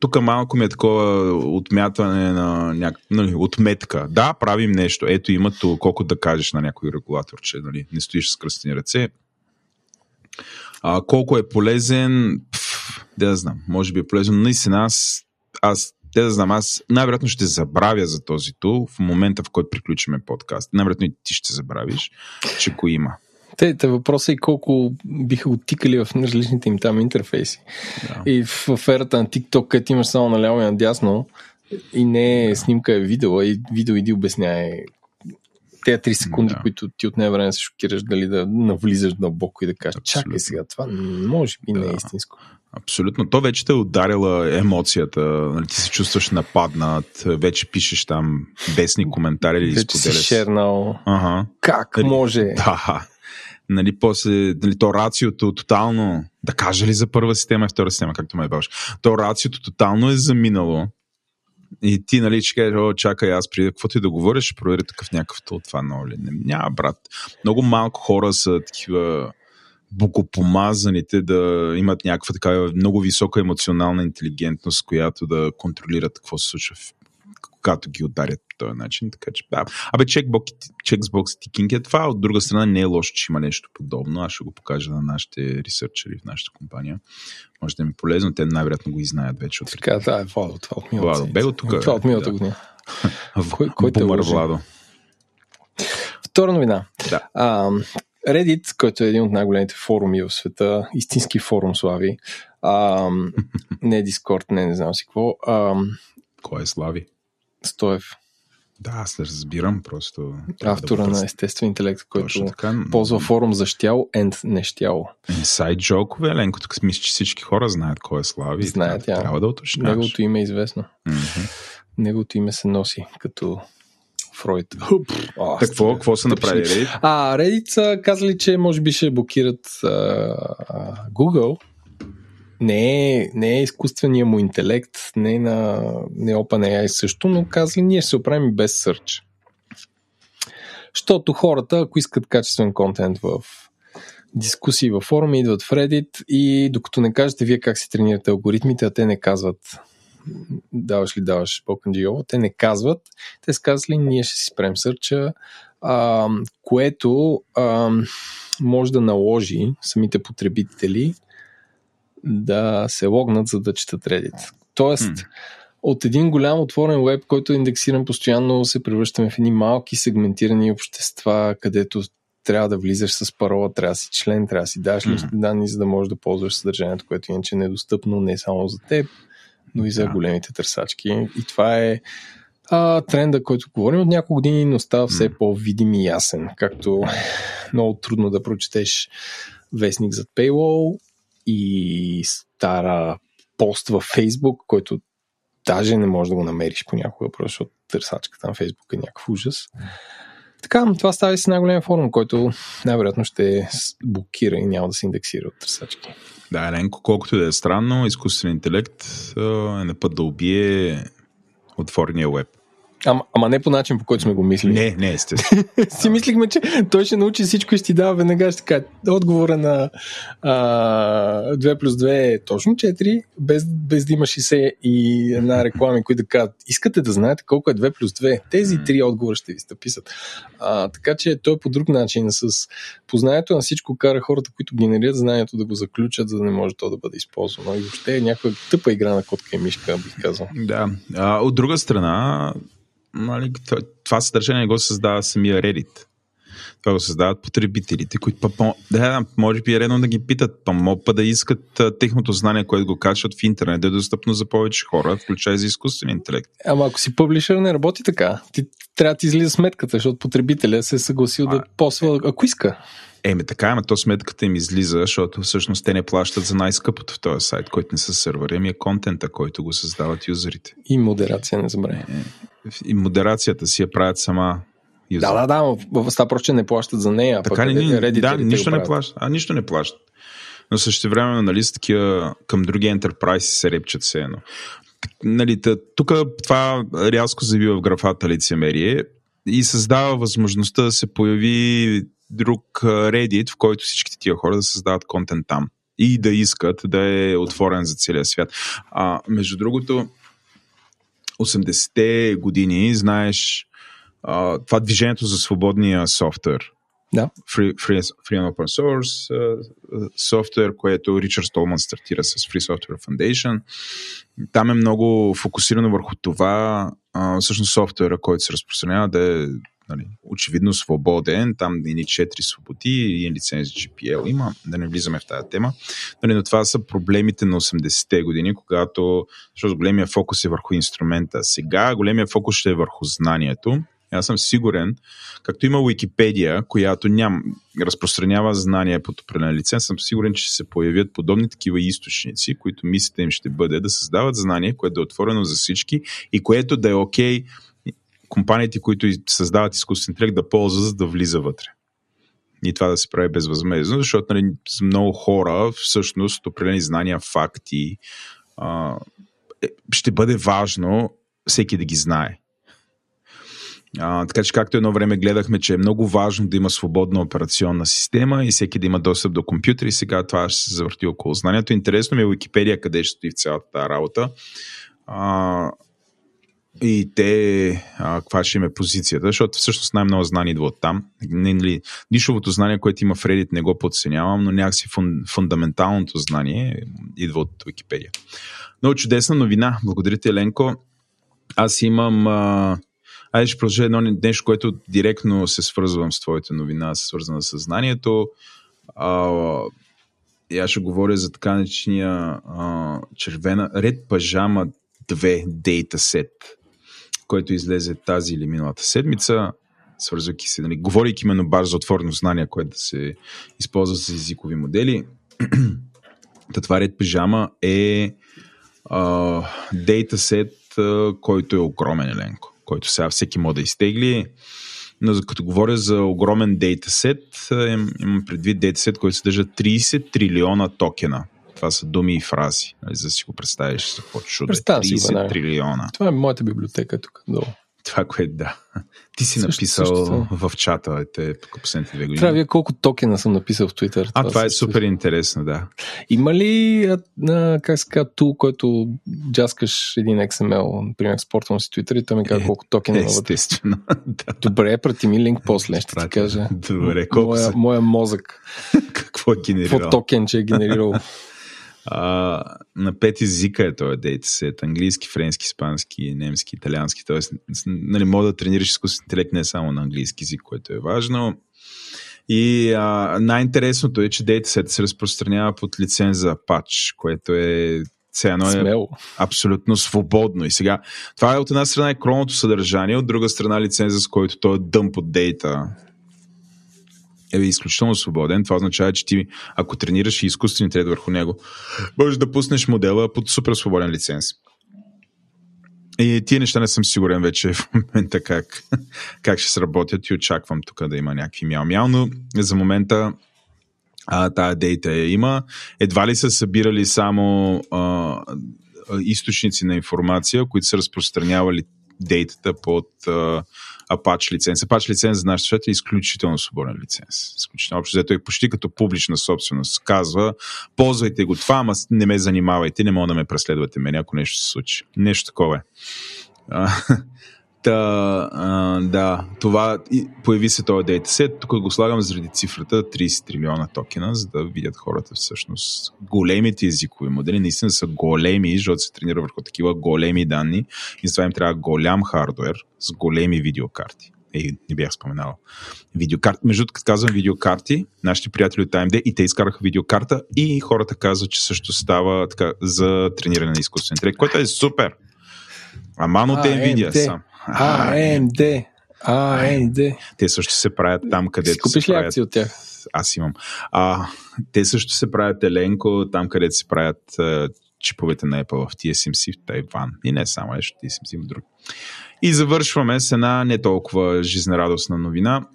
Тук малко ми е такова отмятане на някаква нали, отметка. Да, правим нещо. Ето има колко да кажеш на някой регулатор, че нали, не стоиш с кръстени ръце. А, колко е полезен, пф, да знам, може би е полезен. Наистина аз, аз те да знам, аз най-вероятно ще забравя за този тул в момента, в който приключиме подкаст. Най-вероятно и ти ще забравиш, че го има. Те, те въпросът е колко биха го тикали в различните им там интерфейси. Да. И в аферата на TikTok, където имаш само наляво и надясно, и не да. снимка е видео, и видео иди обясняе тези 3 секунди, да. които ти отне време се шокираш, дали да навлизаш дълбоко и да кажеш, Абсолютно. чакай сега, това може би да. не е истинско. Абсолютно. То вече те е ударила емоцията, нали, ти се чувстваш нападнат, вече пишеш там бесни коментари или вече споделяш. си шернал. Ага. Как нали, може? Да. Нали, после, нали, то рациото тотално, да кажа ли за първа система и втора система, както ме баваш, то рациото тотално е заминало и ти, нали, ще кажеш, о, чакай, аз преди какво ти да говориш, ще проверя такъв някакъв тул, това много ли? Не, няма, брат. Много малко хора са такива богопомазаните да имат някаква такава много висока емоционална интелигентност, която да контролират какво се случва когато ги ударят по този начин. Така че, да. Абе, чекбокс, тикинг е това. От друга страна не е лошо, че има нещо подобно. Аз ще го покажа на нашите ресърчери в нашата компания. Може да ми е полезно. Те най-вероятно го и знаят вече. От така, да, е Владо, това от миналата. Владо, бе от тук. Това от миналата да. година. кой, кой те Владо. Втора новина. Да. А, Reddit, който е един от най-големите форуми в света, истински форум слави, а, не Discord, не, не знам си какво. А, Кой е слави? Стоев. Да, аз разбирам просто. Автора да на естествен интелект, който така, ползва форум за щяло and не щяло. Инсайд джокове, Ленко, тук мисля, че всички хора знаят кой е Слави. Знаят, трябва, трябва да уточняваш. Неговото име е известно. Mm-hmm. Неговото име се носи като Фройд. Какво, какво са направили Reddit? А, Reddit са казали, че може би ще блокират а, Google. Не е, не е изкуствения му интелект, не е на не е OpenAI също, но казали, ние ще се оправим без Search. Защото хората, ако искат качествен контент в дискусии във форуми, идват в Reddit и докато не кажете вие как си тренирате алгоритмите, а те не казват даваш ли даваш OpenGL, те не казват. Те са казали, ние ще си спрем сърча, а, което а, може да наложи самите потребители да се логнат, за да четат Reddit. Тоест, hmm. от един голям отворен веб, който е индексиран постоянно, се превръщаме в едни малки сегментирани общества, където трябва да влизаш с парола, трябва да си член, трябва да си даш лични mm-hmm. данни, за да можеш да ползваш съдържанието, което иначе е недостъпно не само за теб, но и за да. големите търсачки. И това е а, тренда, който говорим от няколко години, но става все по-видим и ясен. Както много трудно да прочетеш вестник зад Paywall и стара пост във Facebook, който даже не можеш да го намериш понякога, просто защото търсачката на Facebook е някакъв ужас. Така, това става и с най-голям форум, който най-вероятно ще блокира и няма да се индексира от търсачки. Да, Еленко, колкото да е странно, изкуствен интелект е на път да убие отворения веб. Ама, ама не по начин, по който сме го мислили. Не, не, естествено. си мислихме, че той ще научи всичко и ще ти дава веднага ще така. Отговора на а, 2 плюс 2 е точно 4, без, без да има 60 и една реклами, които да кажат, искате да знаете колко е 2 плюс 2. Тези три отговора ще ви стъписат. А, така че той е по друг начин. С познанието на всичко кара хората, които генерират знанието да го заключат, за да не може то да бъде използвано. И въобще е някаква тъпа игра на котка и мишка, бих казал. Да. А, от друга страна, нали, това съдържание го създава самия Reddit. Това го създават потребителите, които па, да, може би е редно да ги питат, па могат да искат техното знание, което го качват в интернет, да е достъпно за повече хора, включая за изкуствен интелект. Ама ако си публишър, не работи така. Ти трябва да ти излиза сметката, защото потребителя се е съгласил а, да посва, ако иска. Еме така, ама то сметката им излиза, защото всъщност те не плащат за най-скъпото в този сайт, който не са сървъри, ами е контента, който го създават юзерите. И модерация, не забравяй. Е, и модерацията си я правят сама юзер. Да, да, да, в става просто не плащат за нея. Така ли, Reddit, да, нищо не плащат. А, нищо не плащат. Но също време, нали, с такива към други ентерпрайси се репчат все едно. Нали, тук това рязко завива в графата лицемерие и създава възможността да се появи друг Reddit, в който всичките тия хора да създават контент там и да искат да е отворен за целия свят. А, между другото, 80-те години, знаеш, а, това движението за свободния софтуер. Да. Free, free, free and open source софтуер, което Ричард Столман стартира с Free Software Foundation. Там е много фокусирано върху това, uh, всъщност софтуера, който се разпространява да е нали, очевидно свободен, там и ни 4 свободи, и лиценз GPL има, да не влизаме в тази тема. Нали, но това са проблемите на 80-те години, когато защото големия фокус е върху инструмента. Сега големия фокус ще е върху знанието. Аз съм сигурен, както има Википедия, която ням, разпространява знания под определен лиценз, съм сигурен, че ще се появят подобни такива източници, които мислите им ще бъде да създават знание, което да е отворено за всички и което да е окей okay компаниите, които създават изкуствен интелект, да ползват, за да влиза вътре. И това да се прави безвъзмезно, защото нали, много хора, всъщност, определени знания, факти, е, ще бъде важно всеки да ги знае. А, така че както едно време гледахме, че е много важно да има свободна операционна система и всеки да има достъп до компютър и сега това ще се завърти около знанието. Интересно ми е Википедия къде ще стои в цялата тази работа. А, и те, а, каква ще им е позицията, защото всъщност най-много знание идва от там. Нали, нишовото знание, което има в Reddit, не го подценявам, но някакси фун, фундаменталното знание идва от Википедия. Много чудесна новина. Благодаря ти, Еленко. Аз имам... А, Айде ще продължа едно нещо, което директно се свързвам с твоята новина, свързана с знанието. А, и аз ще говоря за така начиния червена ред пажама 2 дейтасет който излезе тази или миналата седмица, свързвайки се, нали, говорейки именно баш за отворено знание, което да се използва с езикови модели. това ред пижама е дейтасет, който е огромен, Еленко, който сега всеки може да изтегли. Но като говоря за огромен дейтасет, имам предвид дейтасет, който съдържа 30 трилиона токена. Това са думи и фрази. Нали, за да си го представиш за какво чудо. 30 си, да. трилиона. Това е моята библиотека тук долу. Това, което да. Ти си също, написал също. в чата те тук последните две години. Трябва вие колко токена съм написал в Twitter. А, това, това е супер интересно, да. Има ли, а, как се казва, тул, който джаскаш един XML, например, експортвам си Twitter и той ми казва е, колко токена има Естествено. да. Добре, прати ми линк после, ще ти кажа. Добре, колко моя, са? моя мозък. Какво е генерирал? Какво токен, че е генерирал. А, на пет езика е този дейтсет. Английски, френски, испански, немски, италиански. Тоест, нали, мога да тренираш изкуствен интелект не само на английски език, което е важно. И а, най-интересното е, че дейтасет се разпространява под лиценз за Apache, което е все едно е Смело. абсолютно свободно. И сега, това е от една страна е кроното съдържание, от друга страна лиценза, с който той е дъмп от дейта е изключително свободен. Това означава, че ти, ако тренираш и изкуствен интелект върху него, можеш да пуснеш модела под супер свободен лиценз. И тия неща не съм сигурен вече в момента как, как ще сработят и очаквам тук да има някакви мяу-мяу, но за момента а, тая дейта я има. Едва ли са събирали само а, източници на информация, които са разпространявали дейтата под а, Apache лиценз. Apache лиценз за нашата свет е изключително свободен лиценз. Изключително общо взето е почти като публична собственост. Казва, ползвайте го това, ама не ме занимавайте, не мога да ме преследвате мен, ако нещо се случи. Нещо такова е. Та, а, да, това и появи се този дейтасет. Тук го слагам заради цифрата 30 трилиона токена, за да видят хората всъщност големите езикови модели. Наистина са големи, защото се тренира върху такива големи данни и затова им трябва голям хардвер с големи видеокарти. Ей, не бях споменал. Видеокарти. Между като казвам видеокарти, нашите приятели от AMD и те изкараха видеокарта и хората казват, че също става така за трениране на изкуствен интелект, което е супер. Аман от Nvidia сам. AMD. AMD. Те също се правят там, където Си купиш ли правят... акции от тях? Аз имам. А, те също се правят еленко там, където се правят чиповете на Apple в TSMC в Тайван. И не само, нещо TSMC в други. И завършваме с една не толкова жизнерадостна новина.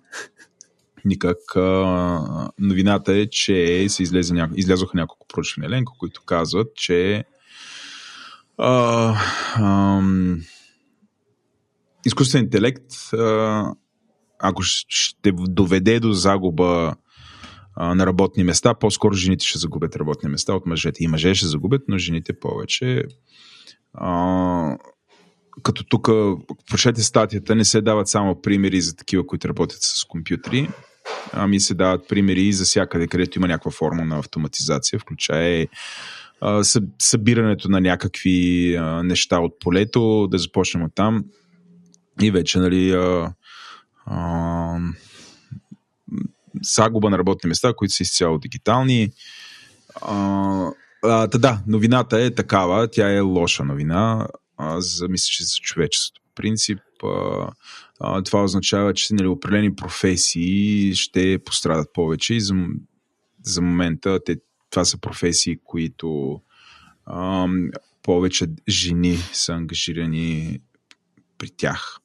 Никак. А, новината е, че се излезе няко... излязоха няколко проучвания Еленко, които казват, че а, ам, изкуствен интелект, ако ще доведе до загуба на работни места, по-скоро жените ще загубят работни места от мъжете. И мъже ще загубят, но жените повече. Като тук, прочете статията, не се дават само примери за такива, които работят с компютри, ами се дават примери и за всякъде, където има някаква форма на автоматизация, включая събирането на някакви неща от полето, да започнем от там. И вече, нали, а, а, загуба на работни места, които са изцяло дигитални. А, а, да, новината е такава, тя е лоша новина, а, мисля, че за човечеството. Принцип, а, а, това означава, че нали, определени професии ще пострадат повече и за, за момента те, това са професии, които а, повече жени са ангажирани при тях.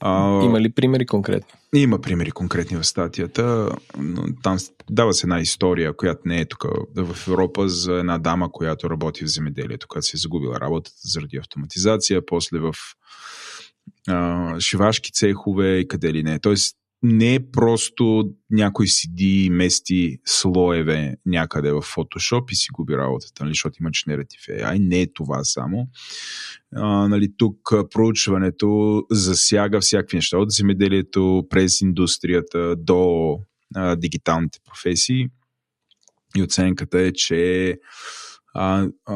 А, има ли примери конкретни? Има примери конкретни в статията. Там дава се една история, която не е тук в Европа, за една дама, която работи в земеделието, която се е загубила работата заради автоматизация, после в а, шивашки цехове и къде ли не. Тоест, не е просто някой седи и мести слоеве някъде в Photoshop и си губи работата, нали, защото има generative AI. Не е това само. А, нали, тук проучването засяга всякакви неща, от земеделието през индустрията до а, дигиталните професии. И оценката е, че а, а,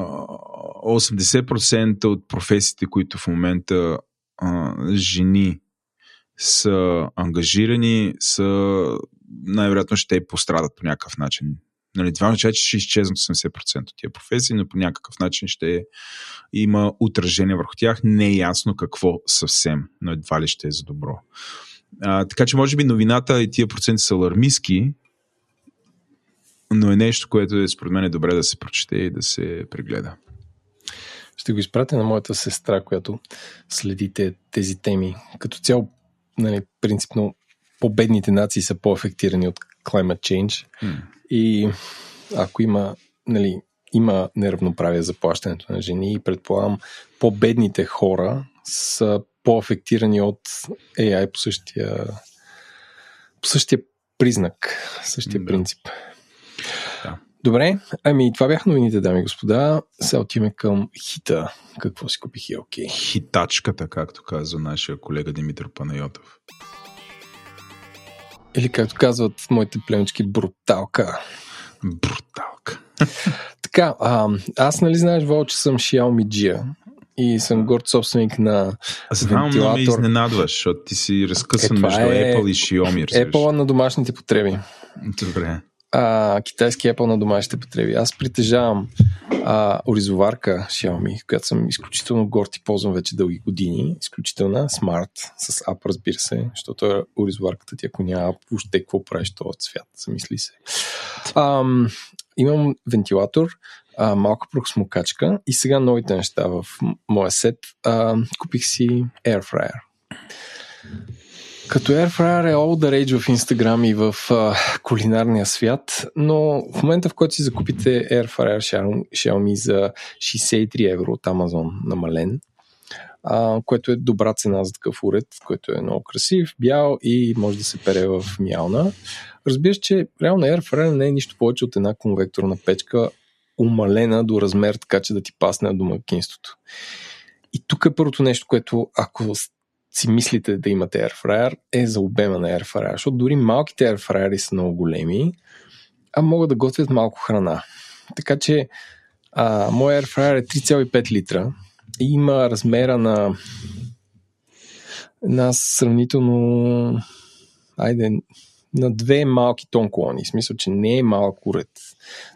80% от професиите, които в момента а, жени са ангажирани, са най-вероятно ще пострадат по някакъв начин. Нали, това означава, че ще изчезнат 80% от тия професии, но по някакъв начин ще има отражение върху тях. Не е ясно какво съвсем, но едва ли ще е за добро. А, така че, може би, новината и тия проценти са алармистки, но е нещо, което е според мен е добре да се прочете и да се прегледа. Ще го изпратя на моята сестра, която следите тези теми. Като цяло нали, принципно победните нации са по-ефектирани от climate change. Mm. И ако има, нали, има неравноправие за плащането на жени и предполагам по-бедните хора са по-афектирани от AI по същия, по същия признак, същия принцип. Да. Добре, ами това бяха новините, дами и господа. Сега отиваме към хита. Какво си купих и окей? Okay. Хитачката, както казва нашия колега Димитър Панайотов. Или както казват моите племечки, бруталка. Бруталка. така, а, аз нали знаеш, Вол, че съм Xiaomi Gia и съм горд собственик на Знам, но ме изненадваш, защото ти си разкъсан е, между е... Apple и Xiaomi. Apple на домашните потреби. Добре. А, китайски Apple на домашните потреби. Аз притежавам а, оризоварка Xiaomi, която съм изключително горд и ползвам вече дълги години. Изключителна, смарт, с ап, разбира се, защото оризоварката ти, ако няма ап, въобще какво правиш този цвят, замисли се. А, имам вентилатор, а, малка прохосмокачка и сега новите неща в моя сет. А, купих си Air Fryer. Като Airfryer е all the rage в Instagram и в а, кулинарния свят, но в момента в който си закупите Airfryer Xiaomi за 63 евро от Amazon намален, а, което е добра цена за такъв уред, който е много красив, бял и може да се пере в мялна. Разбираш, че реално Airfryer не е нищо повече от една конвекторна печка, умалена до размер, така че да ти пасне на домакинството. И тук е първото нещо, което ако си мислите да имате Airfryer, е за обема на Airfryer, защото дори малките Airfryer са много големи, а могат да готвят малко храна. Така че а, мой Airfryer е 3,5 литра и има размера на на сравнително айде, на две малки тонколони. В смисъл, че не е малък уред.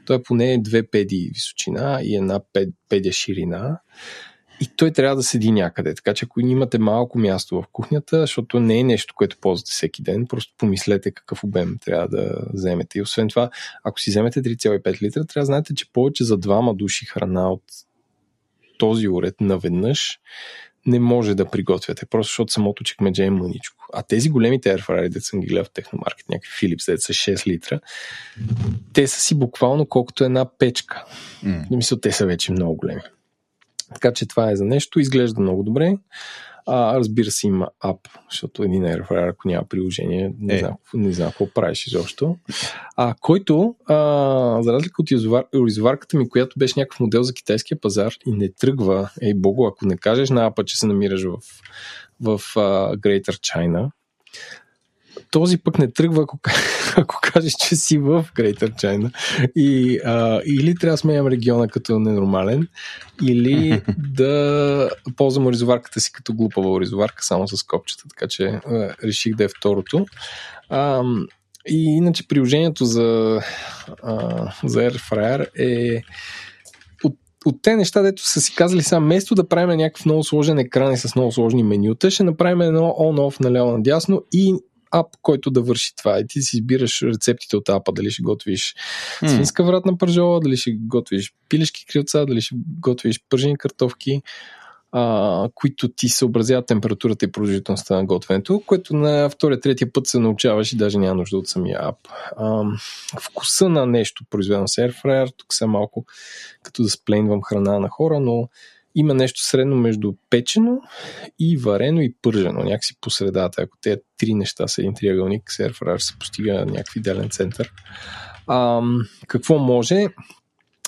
Той е поне две педи височина и една пед, педя ширина и той трябва да седи някъде. Така че ако имате малко място в кухнята, защото не е нещо, което ползвате всеки ден, просто помислете какъв обем трябва да вземете. И освен това, ако си вземете 3,5 литра, трябва да знаете, че повече за двама души храна от този уред наведнъж не може да приготвяте, просто защото самото чекмедже е мъничко. А тези големите airfryer, де съм ги гледал в техномаркет, някакви Philips, де са 6 литра, те са си буквално колкото една печка. Mm. Мисля, те са вече много големи. Така че това е за нещо. Изглежда много добре. А, разбира се, има ап, защото един Airfryer, ако няма приложение, не, е. знам, не знам какво правиш изобщо. А, който, а, за разлика от изоварката ми, която беше някакъв модел за китайския пазар и не тръгва, ей бого, ако не кажеш на апа, че се намираш в, в uh, Greater China, този пък не тръгва, ако, ако кажеш, че си в Greater China. И, а, или трябва да сменям региона като ненормален, или да ползвам оризоварката си като глупава оризоварка, само с копчета. Така че а, реших да е второто. А, и иначе приложението за, а, за Air Fryer е от те неща, дето са си казали сега, вместо да правим някакъв много сложен екран и с много сложни менюта, ще направим едно on-off наляво надясно и ап, който да върши това. И ти си избираш рецептите от апа, дали ще готвиш mm. свинска вратна пържола, дали ще готвиш пилешки крилца, дали ще готвиш пържени картофки, а, които ти съобразяват температурата и продължителността на готвенето, което на втория, третия път се научаваш и даже няма нужда от самия ап. А, вкуса на нещо, произведено с Airfryer, тук са малко като да сплейнвам храна на хора, но има нещо средно между печено и варено и пържено, някакси по средата. Ако те три неща са един триъгълник, серфраж се постига някакъв идеален център. А, какво може?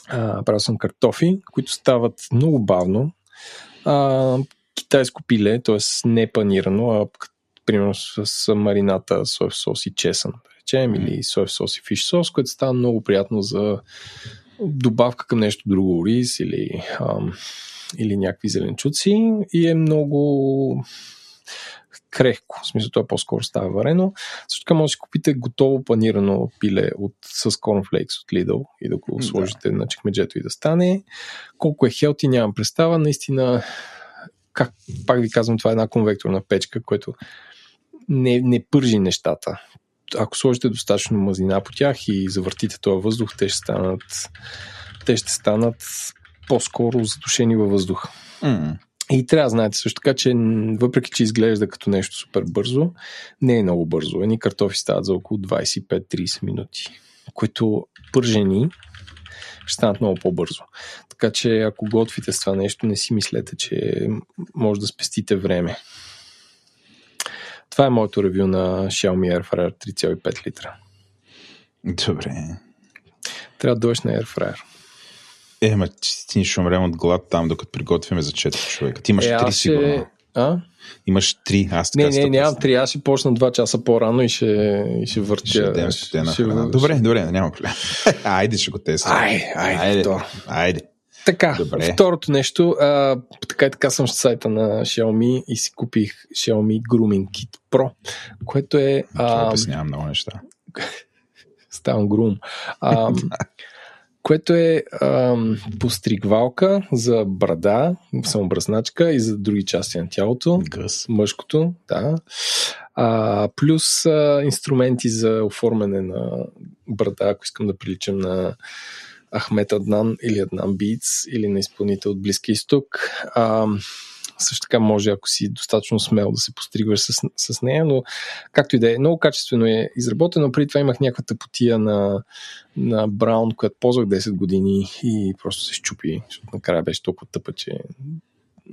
А, правил съм картофи, които стават много бавно. А, китайско пиле, т.е. не панирано, а примерно с, с марината, соев сос и чесън, да речем, или соев сос и фиш сос, което става много приятно за добавка към нещо друго, рис или ам, или някакви зеленчуци и е много крехко. В смисъл, това по-скоро става варено. Също така може да си купите готово панирано пиле от, с cornflakes от Lidl и да го сложите да. на чекмеджето и да стане. Колко е хелти, нямам представа. Наистина, как, пак ви казвам, това е една конвекторна печка, което не, не пържи нещата. Ако сложите достатъчно мазнина по тях и завъртите този въздух, те ще станат те ще станат по-скоро задушени във въздуха. Mm. И трябва да знаете също така, че въпреки, че изглежда като нещо супер бързо, не е много бързо. Едни картофи стават за около 25-30 минути, които пържени ще станат много по-бързо. Така че ако готвите с това нещо, не си мислете, че може да спестите време. Това е моето ревю на Xiaomi Air Fryer 3,5 литра. Добре. Трябва да дойдеш на Air Fryer. Е, ма ти ще умрем от глад там, докато приготвяме за 4 човека. Ти имаш е, 3 сигурно. А? Имаш 3, аз така Не, не, нямам 3, аз ще почна 2 часа по-рано и ще, и ще въртя. Ще дадем ще... Добре, добре, няма проблем. айде ще го тествам. Айде, айде, айде. айде. Така, Добре. второто нещо, а, така и така съм в сайта на Xiaomi и си купих Xiaomi Grooming Kit Pro, което е... Това обяснявам много неща. Ставам грум. А, което е а, постригвалка за брада, самобръсначка и за други части на тялото. Гъс. Мъжкото, да. А, плюс а, инструменти за оформяне на брада, ако искам да приличам на Ахмет Аднан или Аднан Битс или на изпълнител от Близки изток. А, също така може, ако си достатъчно смел да се постригваш с, с нея, но както и да е, много качествено е изработено. Преди това имах някаква тъпотия на, на Браун, която ползвах 10 години и просто се щупи, защото накрая беше толкова тъпа, че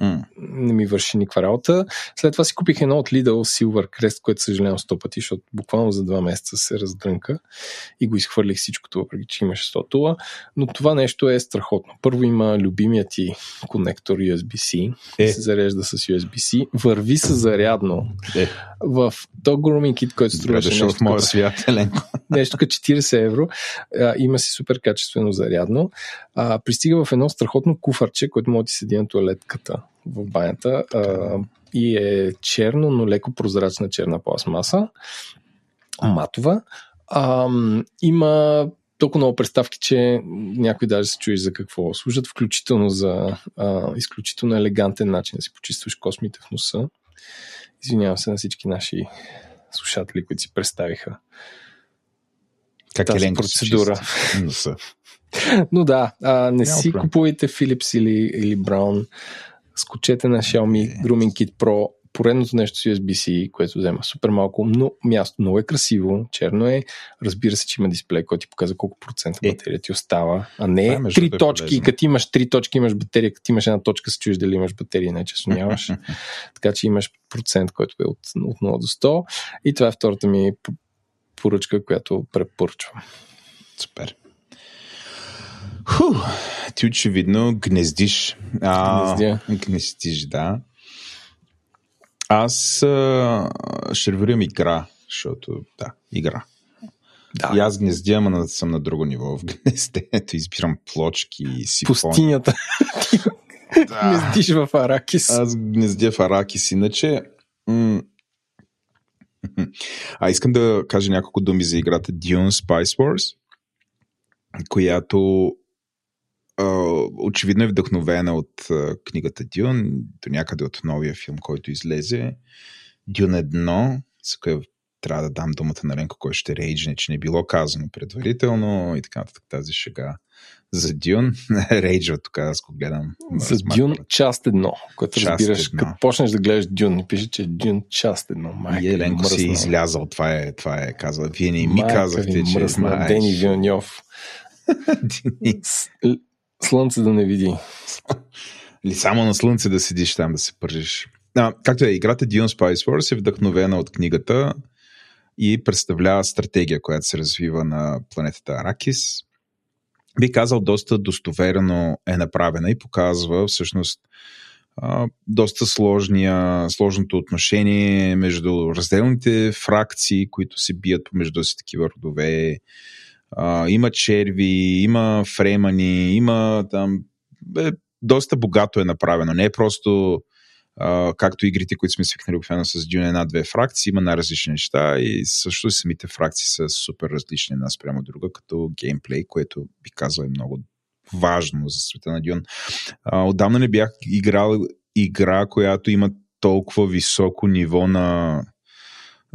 Mm. Не ми върши никаква работа. След това си купих едно от Lidl Silver Crest, което съжалявам сто пъти, защото буквално за два месеца се раздрънка и го изхвърлих всичкото, въпреки че имаше 100 тула. Но това нещо е страхотно. Първо има любимия ти конектор USB-C, е. се зарежда с USB-C, върви се зарядно. Е. В то grooming kit, който струваше нещо, в моя свят, нещо като 40 евро, а, има си супер качествено зарядно. А, пристига в едно страхотно куфарче, което може да ти седи на туалетката в банята а, и е черно, но леко прозрачна черна пластмаса, матова. А, има толкова много представки, че някой даже се чуеш за какво служат, включително за а, изключително елегантен начин да си почистваш космите в носа. Извинявам се на всички наши слушатели, които си представиха как тази процедура. Носа. Но да, а, не Няма си проблем. купувайте Philips или, или Brown скочете на Xiaomi Grooming Kit Pro, поредното нещо с USB-C, което взема супер малко, но място много е красиво, черно е, разбира се, че има дисплей, който ти показва колко процента е. батерия ти остава, а не е три е точки, и като имаш три точки имаш батерия, като имаш една точка се чуеш дали имаш батерия, не че нямаш. така че имаш процент, който е от, от 0 до 100 и това е втората ми поръчка, която препоръчвам. Супер. Ху, ти очевидно гнездиш. А, Гнездя. Гнездиш, да. Аз а, ще ревюрирам игра, защото, да, игра. Да. И аз гнездя, ама съм на друго ниво. В гнездението избирам плочки и сифони. Пустинята. да. Гнездиш в Аракис. Аз гнездя в Аракис. Иначе, м- а искам да кажа няколко думи за играта Dune Spice Wars, която очевидно е вдъхновена от книгата Дюн, до някъде от новия филм, който излезе. Дюн едно, с кое трябва да дам думата на Ленко, който ще рейджне, че не е било казано предварително и така нататък тази шега. За Дюн, рейджва тук, аз го гледам. За Дюн част едно, което част разбираш, едно. като почнеш да гледаш Дюн, пише, че Дюн част едно. Майка и Еленко си е излязал, това е, това е казал. Вие не ми казахте, че... Мръсна, Дени Вилньов. Слънце да не види. Или само на слънце да седиш там да се пържиш. А, както е, играта Dune Spice Wars е вдъхновена от книгата и представлява стратегия, която се развива на планетата Аракис. Би казал, доста достоверено е направена и показва всъщност доста сложния, сложното отношение между разделните фракции, които се бият помежду си такива родове, а, има черви, има фремани, има там. Бе, доста богато е направено. Не е просто а, както игрите, които сме свикнали обикновено с Dune една-две фракции, има най-различни неща и също и самите фракции са супер различни една спрямо друга, като геймплей, което би казал е много важно за света на Дюн. А, отдавна не бях играл игра, която има толкова високо ниво на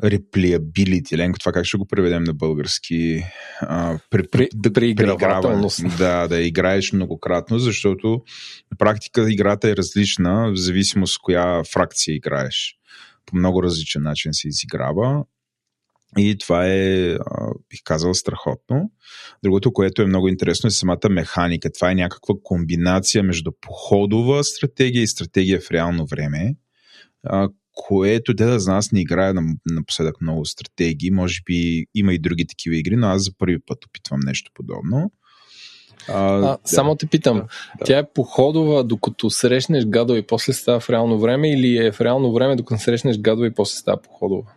реплиабилити. Ленко, това как ще го преведем на български? А, при, при, да, преигравателност. Да, да играеш многократно, защото на практика играта е различна в зависимост коя фракция играеш. По много различен начин се изиграва. И това е, бих казал, страхотно. Другото, което е много интересно, е самата механика. Това е някаква комбинация между походова стратегия и стратегия в реално време, което да знам, аз не играя напоследък много стратегии, може би има и други такива игри, но аз за първи път опитвам нещо подобно. А, а, да, само те питам, да, да. тя е походова, докато срещнеш гадо и после става в реално време или е в реално време, докато срещнеш гадо и после става походова?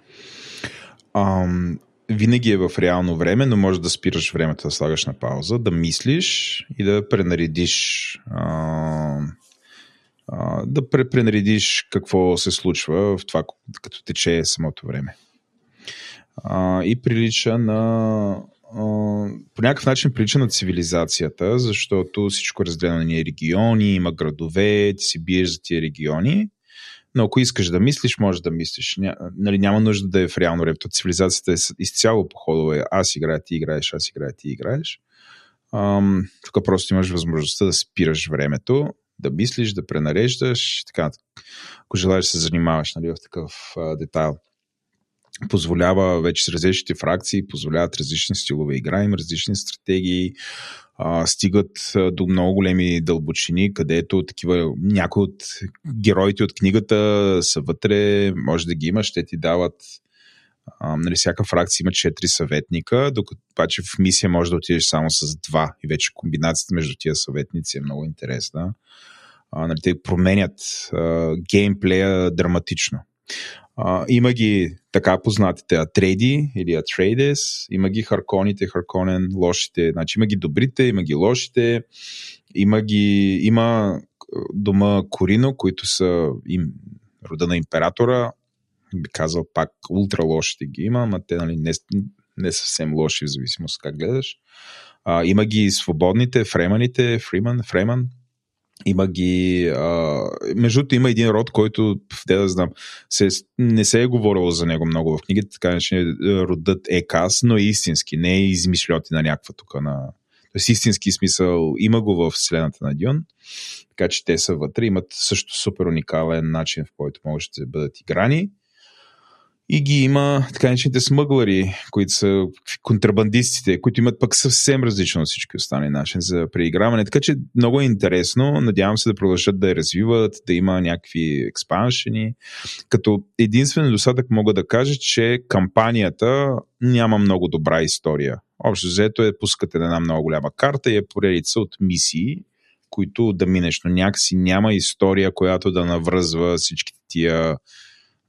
Ам, винаги е в реално време, но може да спираш времето, да слагаш на пауза, да мислиш и да пренаредиш а, да пренаредиш какво се случва в това, като тече самото време. И прилича на по някакъв начин прилича на цивилизацията, защото всичко е разделено на региони, има градове, ти си биеш за тия региони, но ако искаш да мислиш, може да мислиш. Ня, нали, няма нужда да е в реално време. Цивилизацията е изцяло по ходове. Аз играя, ти играеш, аз играя, ти играеш. Ам, тук просто имаш възможността да спираш времето, да мислиш, да пренареждаш, така, ако желаеш да се занимаваш нали, в такъв а, детайл. Позволява вече с различните фракции, позволяват различни стилове игра, им различни стратегии, а, стигат до много големи дълбочини, където такива някои от героите от книгата са вътре, може да ги имаш, те ти дават нали, всяка фракция има 4 съветника, докато паче в мисия може да отидеш само с два и вече комбинацията между тия съветници е много интересна. А, нали, те променят а, геймплея драматично. А, има ги така познатите Атреди или Атрейдес, има ги Харконите, Харконен, лошите, значи има ги добрите, има ги лошите, има ги, има дома Корино, които са им, рода на императора, би казал пак ултра лошите ги има, но те нали, не, не съвсем лоши в зависимост как гледаш. А, има ги свободните, фреманите, фриман, фреман, има ги. А, между другото, има един род, който, де да знам, се, не се е говорило за него много в книгите, така че родът е кас, но е истински, не е измишлети на някаква тук на. Тоест истински смисъл има го в вселената на Дюн, така че те са вътре, имат също супер уникален начин, в който могат да бъдат играни. И ги има така наречените смъглари, които са контрабандистите, които имат пък съвсем различно от всички останали начин за преиграване. Така че много е интересно. Надявам се да продължат да я развиват, да има някакви експаншени. Като единствен недостатък мога да кажа, че кампанията няма много добра история. Общо взето е пускате една много голяма карта и е поредица от мисии, които да минеш, но някакси няма история, която да навръзва всичките тия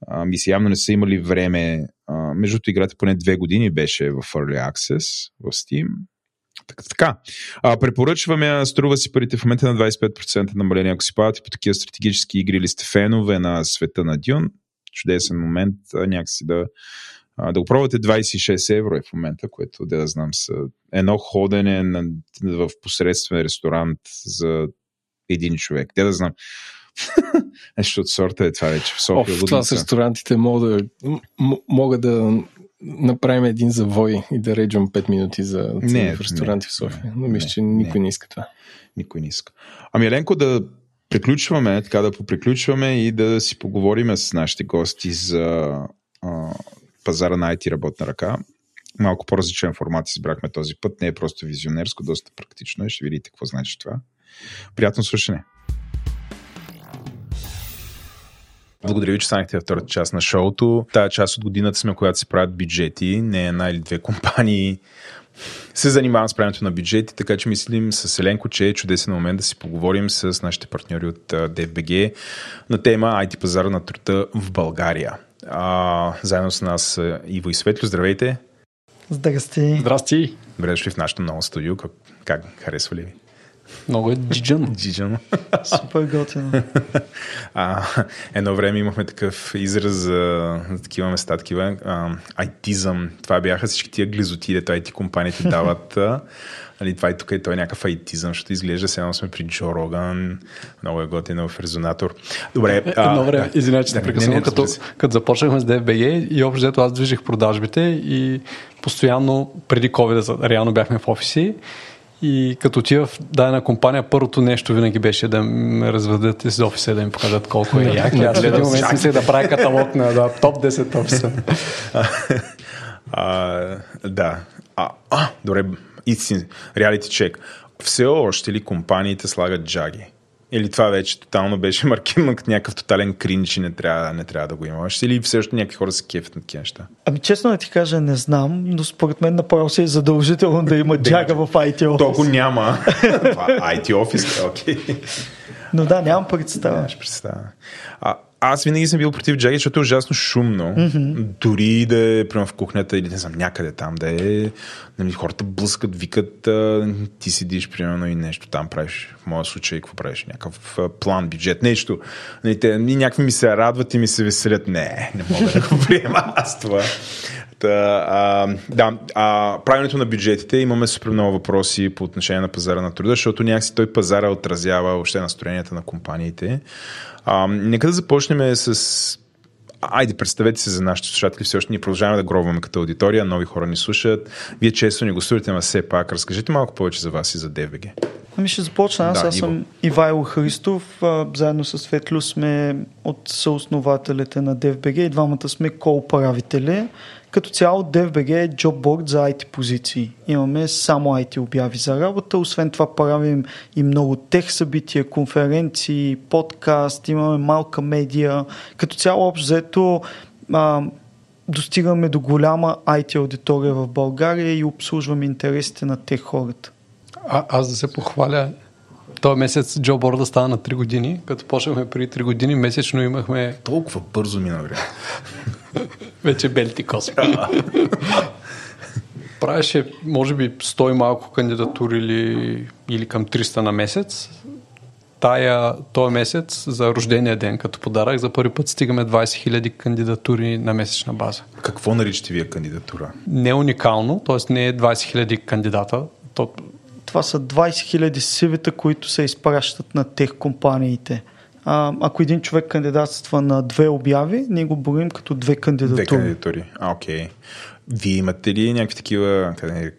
а, мисля, явно не са имали време. А, между играта поне две години беше в Early Access в Steam. Така, така. А, препоръчваме, струва си парите в момента на 25% намаление, ако си падате по такива стратегически игри или сте фенове на света на Дюн. Чудесен момент някакси да, да го пробвате 26 евро е в момента, което да, да знам са едно ходене на, в посредствен ресторант за един човек. Те да знам. Нещо от сорта е това вече в София. О, в това с ресторантите мога да, мога да направим един завой и да реджам 5 минути за не, в ресторанти не, в София. Не, Но мисля, че никой не. не иска това. Никой не иска. Ами Еленко, да приключваме, така да поприключваме и да си поговорим с нашите гости за а, пазара на IT работна ръка. Малко по-различен формат избрахме този път. Не е просто визионерско, доста практично е. Ще видите какво значи това. Приятно слушане! Благодаря ви, че станахте във втората част на шоуто. Тая част от годината сме, когато се правят бюджети. Не една или две компании се занимавам с правенето на бюджети, така че мислим с Еленко, че е чудесен момент да си поговорим с нашите партньори от DFBG на тема IT пазара на труда в България. А, заедно с нас Иво и Светло. Здравейте! Здрасти! Здрасти! Добре дошли в нашото ново студио. Как, как харесва ли ви? Много е джиджан. Джиджан. Супер готино. А, едно време имахме такъв израз за, за такива места, такива а, айтизъм. Това бяха всички тия глизоти, дето IT компаниите дават. Али, това и тук е той е някакъв айтизъм, защото изглежда сега сме при Джо Роган, много е готино в резонатор. Добре. Е, едно време, извинявай, че те прекъсвам, като, като започнахме с DFBG и общо взето аз движих продажбите и постоянно преди COVID реално бяхме в офиси и като отива в дадена компания, първото нещо винаги беше да ме разведат из офиса и да ми покажат колко е як. Аз в един момент мислех да правя каталог на да, топ 10 офиса. а, да. А, а, добре, истин, реалити чек. Все още ли компаниите слагат джаги? Или това вече тотално беше маркирано като някакъв тотален кринч и не трябва, не трябва да го имаш? Или все още някакви хора се кефят на такива неща? Ами честно да ти кажа, не знам, но според мен направо си е задължително да има джага в IT офис. Толкова няма. това IT офис, окей. Но да, нямам представа. Нямаш представа. А, аз винаги съм бил против джаги, защото е ужасно шумно. Mm-hmm. Дори да е примерно в кухнята или не знам, някъде там да е. Нали, хората блъскат, викат, а, ти седиш примерно и нещо там правиш. В моя случай, какво правиш? Някакъв план, бюджет, нещо. Нали, те, някакви ми се радват и ми се веселят. Не, не мога да го приема аз това. Та, а, да, а, правенето на бюджетите имаме супер много въпроси по отношение на пазара на труда, защото някакси той пазара отразява въобще настроенията на компаниите. А, нека да започнем с Айде, представете се за нашите слушатели, все още ние продължаваме да гробваме като аудитория, нови хора ни слушат. Вие често ни гостувате, но все пак разкажете малко повече за вас и за DVG. Ами ще започна. Аз, да, аз съм Ивайло Христов. А, заедно с Светлю сме от съоснователите на DFBG и двамата сме кооправители. Като цяло DFBG е джобборд за IT позиции. Имаме само IT обяви за работа, освен това правим и много тех събития, конференции, подкаст, имаме малка медия. Като цяло общо взето а, достигаме до голяма IT аудитория в България и обслужваме интересите на тех хората. А, аз да се похваля, този месец джоборда стана на 3 години. Като почнахме преди 3 години, месечно имахме... Толкова бързо мина време. Вече белти косми. Правеше, може би, 100 и малко кандидатури или, или към 300 на месец. Тая, този месец за рождения ден като подарък за първи път стигаме 20 000 кандидатури на месечна база. Какво наричате вие кандидатура? Не е уникално, т.е. не е 20 000 кандидата. То... Това са 20 000 сивита, които се изпращат на тех компаниите а, ако един човек кандидатства на две обяви, ние го борим като две кандидатури. Две кандидатури, а, окей. Вие имате ли някакви такива, къде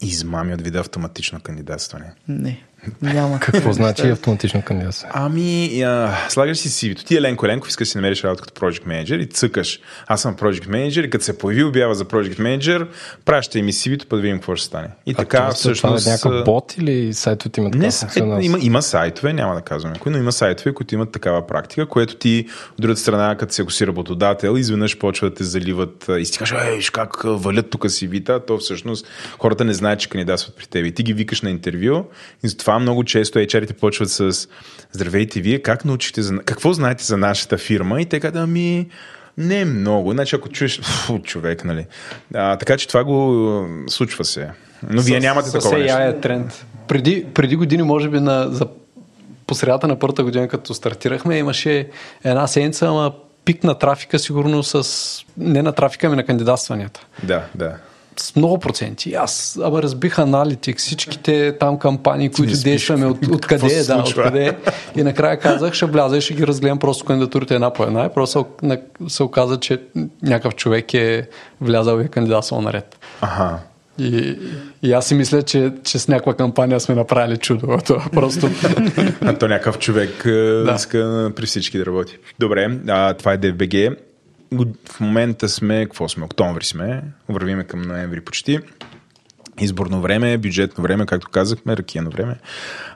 измами от вида автоматично кандидатстване? Не. Няма. Какво значи автоматично кандидатство? Ами, а, слагаш си CV-то. Ти Еленко Еленков искаш да си намериш работа като Project Manager и цъкаш. Аз съм Project Manager и като се появи обява за Project Manager, пращай ми CV-то, да видим какво ще стане. И а така, това, всъщност... Това е някакъв бот или сайтовете имат не, е, има, има сайтове, няма да казваме кои, но има сайтове, които имат такава практика, което ти от другата страна, като се ако си работодател, изведнъж почва да те заливат и си кажеш, ей, как валят тук CV-та, то всъщност хората не знаят, че кандидатстват при теб. И ти ги викаш на интервю и затова много често HR-ите почват с Здравейте, вие как научихте за... Какво знаете за нашата фирма? И те казват, ами... Не много. Значи, ако чуеш фу, човек, нали. А, така че това го случва се. Но вие нямате такова нещо. е тренд. Преди, преди години, може би, на, за, по средата на първата година, като стартирахме, имаше една седмица, ама пик на трафика, сигурно с... Не на трафика, ами на кандидатстванията. Да, да с много проценти. Аз ама разбих аналитик, всичките там кампании, които спиш, действаме, от, откъде е, да, откъде е. И накрая казах, ще вляза и ще ги разгледам просто кандидатурите една по една. И просто се, се оказа, че някакъв човек е влязал и е кандидатствал наред. Ага. И, и аз си мисля, че, че с някаква кампания сме направили чудо. Това просто... а то някакъв човек да. иска при всички да работи. Добре, а, това е DFBG в момента сме, какво сме, октомври сме, вървиме към ноември почти. Изборно време, бюджетно време, както казахме, ракияно време.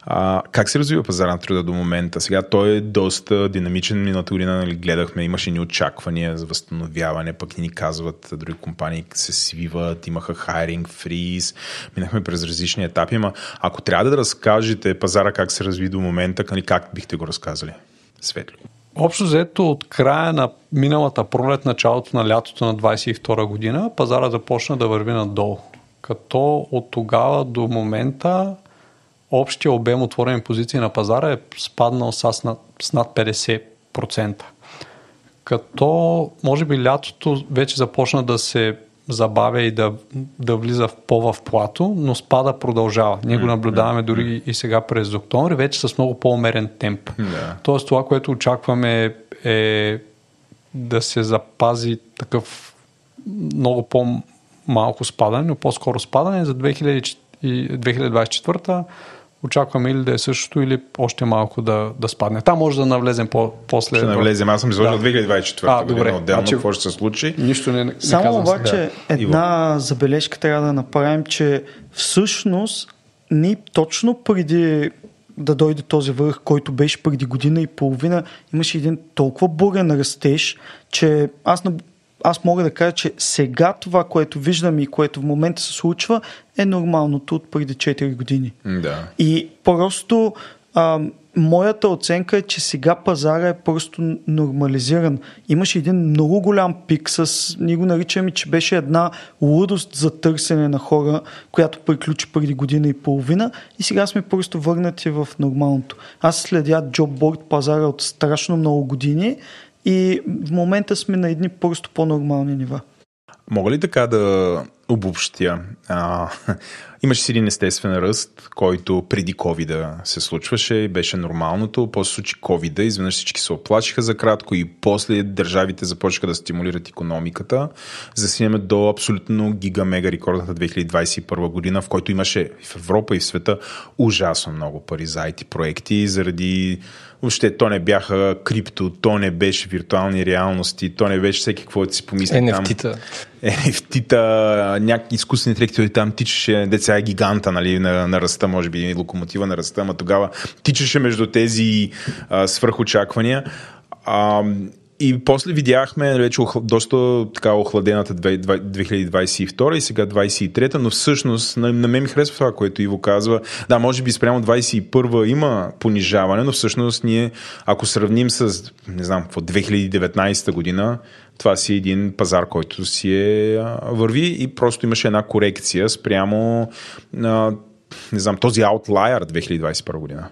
А, как се развива пазар на труда до момента? Сега той е доста динамичен. Миналата година нали, гледахме, имаше ни очаквания за възстановяване, пък ни казват, други компании се свиват, имаха хайринг, фриз, минахме през различни етапи. Ма ако трябва да разкажете пазара как се разви до момента, нали, как бихте го разказали? Светло. Общо взето от края на миналата пролет, началото на лятото на 22 година, пазара започна да върви надолу. Като от тогава до момента общия обем отворени позиции на пазара е спаднал с над, с над 50%. Като може би лятото вече започна да се забавя и да, да влиза в по в плато, но спада продължава. Ние го наблюдаваме дори и сега през октомври, вече с много по-умерен темп. Да. Тоест това, което очакваме е да се запази такъв много по-малко спадане, но по-скоро спадане за 2024 очакваме или да е същото, или още малко да, да спадне. Там може да навлезем по- после. Ще навлезем. Аз съм изложил да. 2024 а, година добре. отделно, значи, какво ще се случи. Нищо не, не Само обаче да. една Иво. забележка трябва да направим, че всъщност ние точно преди да дойде този върх, който беше преди година и половина, имаше един толкова бурен растеж, че аз аз мога да кажа, че сега това, което виждам и което в момента се случва, е нормалното от преди 4 години. Да. И просто а, моята оценка е, че сега пазара е просто нормализиран. Имаше един много голям пик с, ние го наричаме, че беше една лудост за търсене на хора, която приключи преди година и половина и сега сме просто върнати в нормалното. Аз следя джобборд пазара от страшно много години и в момента сме на едни просто по-нормални нива. Мога ли така да обобщя? А, имаше си един естествен ръст, който преди covid се случваше и беше нормалното. После случи covid изведнъж всички се оплачиха за кратко и после държавите започнаха да стимулират економиката. За до абсолютно гига-мега рекордната 2021 година, в който имаше в Европа и в света ужасно много пари за IT проекти заради Въобще, то не бяха крипто, то не беше виртуални реалности, то не беше всеки какво да си помисли. NFT-та. NFT-та, някакви изкуствени интелекти там тичаше, деца е гиганта, нали, на, на ръста, може би, локомотива на ръста, ама тогава тичаше между тези а, свръхочаквания. А, и после видяхме нали, вече доста така охладената 2022 и сега 2023, но всъщност на, на мен ми харесва това, което Иво казва. Да, може би спрямо 2021 има понижаване, но всъщност ние, ако сравним с, не знам, в 2019 година, това си един пазар, който си е върви и просто имаше една корекция спрямо а, не знам, този аутлайер 2021 година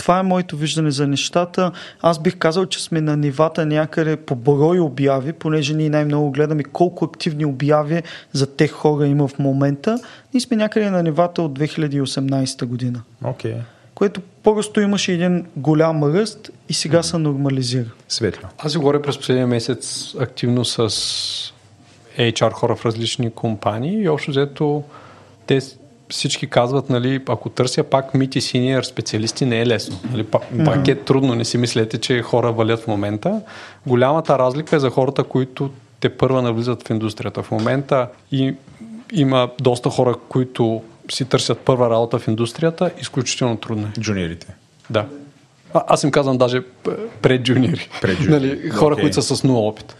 това е моето виждане за нещата. Аз бих казал, че сме на нивата някъде по брой обяви, понеже ние най-много гледаме колко активни обяви за тех хора има в момента. Ние сме някъде на нивата от 2018 година. Okay. Което просто имаше един голям ръст и сега се нормализира. Светло. Аз говоря през последния месец активно с HR хора в различни компании и общо взето те всички казват, нали, ако търся пак мити синьор специалисти, не е лесно. Нали, пак, mm-hmm. пак е трудно, не си мислете, че хора валят в момента. Голямата разлика е за хората, които те първа навлизат в индустрията. В момента и, има доста хора, които си търсят първа работа в индустрията, изключително трудно е. Джуниорите. Да. А, аз им казвам даже пред джуниори. Пред джуниори. нали, хора, okay. които са с нула опит.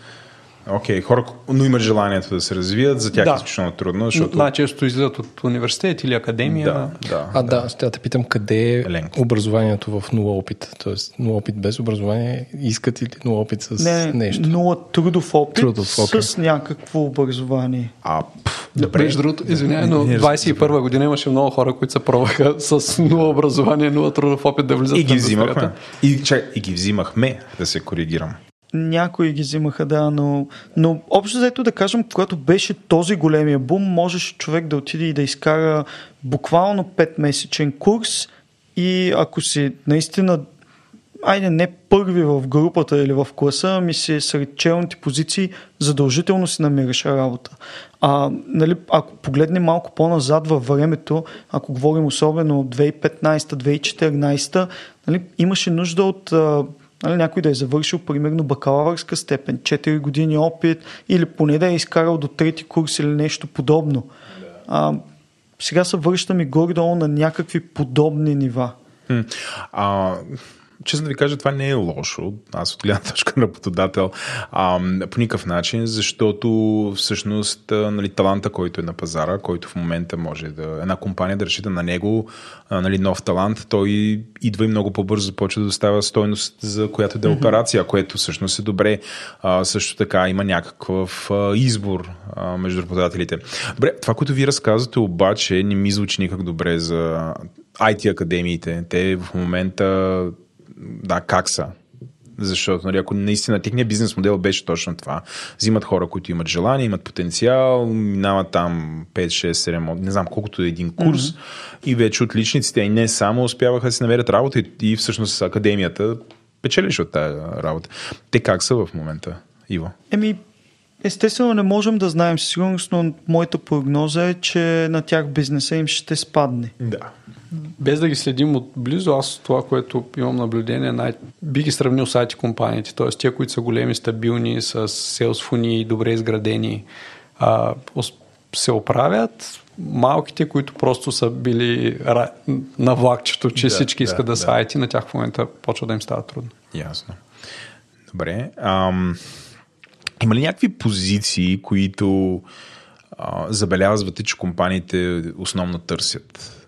Окей, okay, хора, но имат желанието да се развият, за тях да. е изключително трудно, защото... Най-често излизат от университет или академия. Да, да, а, да, ще да те питам, къде е Ленк. образованието в нула опит? Тоест, нула опит без образование, искат или нула опит с Не, нещо? нула трудов опит трудов, okay. с някакво образование. А, пф, добре. Между другото, извинявай, но 21 година имаше много хора, които се пробваха с нула образование, нула трудов опит да влизат и ги взимахме. И, чай, и ги взимахме, да се коригирам. Някои ги взимаха, да, но, но общо заето да кажем, когато беше този големия бум, можеше човек да отиде и да изкара буквално 5-месечен курс и ако си наистина айде не първи в групата или в класа, ами си сред челните позиции, задължително си намираш работа. А, нали, ако погледнем малко по-назад във времето, ако говорим особено от 2015-2014, нали, имаше нужда от Нали, някой да е завършил примерно бакалавърска степен, 4 години опит или поне да е изкарал до трети курс или нещо подобно. А, сега се връщаме горе-долу на някакви подобни нива. А, честно да ви кажа, това не е лошо. Аз от гледна точка на работодател а, по никакъв начин, защото всъщност нали, таланта, който е на пазара, който в момента може да една компания да разчита на него, а, нали, нов талант, той идва и много по-бързо започва да доставя стойност за която да е операция, което всъщност е добре. А, също така има някакъв а, избор а, между работодателите. Добре, това, което ви разказвате обаче не ми звучи никак добре за IT академиите. Те в момента да, как са. Защото, нали, ако наистина техният бизнес модел беше точно това, взимат хора, които имат желание, имат потенциал, минават там 5, 6, 7, не знам колкото е един курс mm-hmm. и вече отличниците и не само успяваха да си намерят работа и, и всъщност академията печелиш от тази работа. Те как са в момента, Иво? Еми, естествено не можем да знаем със сигурност, но моята прогноза е, че на тях бизнеса им ще спадне. Да без да ги следим отблизо, аз това, което имам наблюдение, най- би ги сравнил с IT компаниите, т.е. тия, които са големи, стабилни, с селс фуни, добре изградени, а, се оправят, малките, които просто са били на влакчето, че да, всички искат да, да са IT, на тях в момента почва да им става трудно. Ясно. Добре. Ам, има ли някакви позиции, които а, забелязвате, че компаниите основно търсят?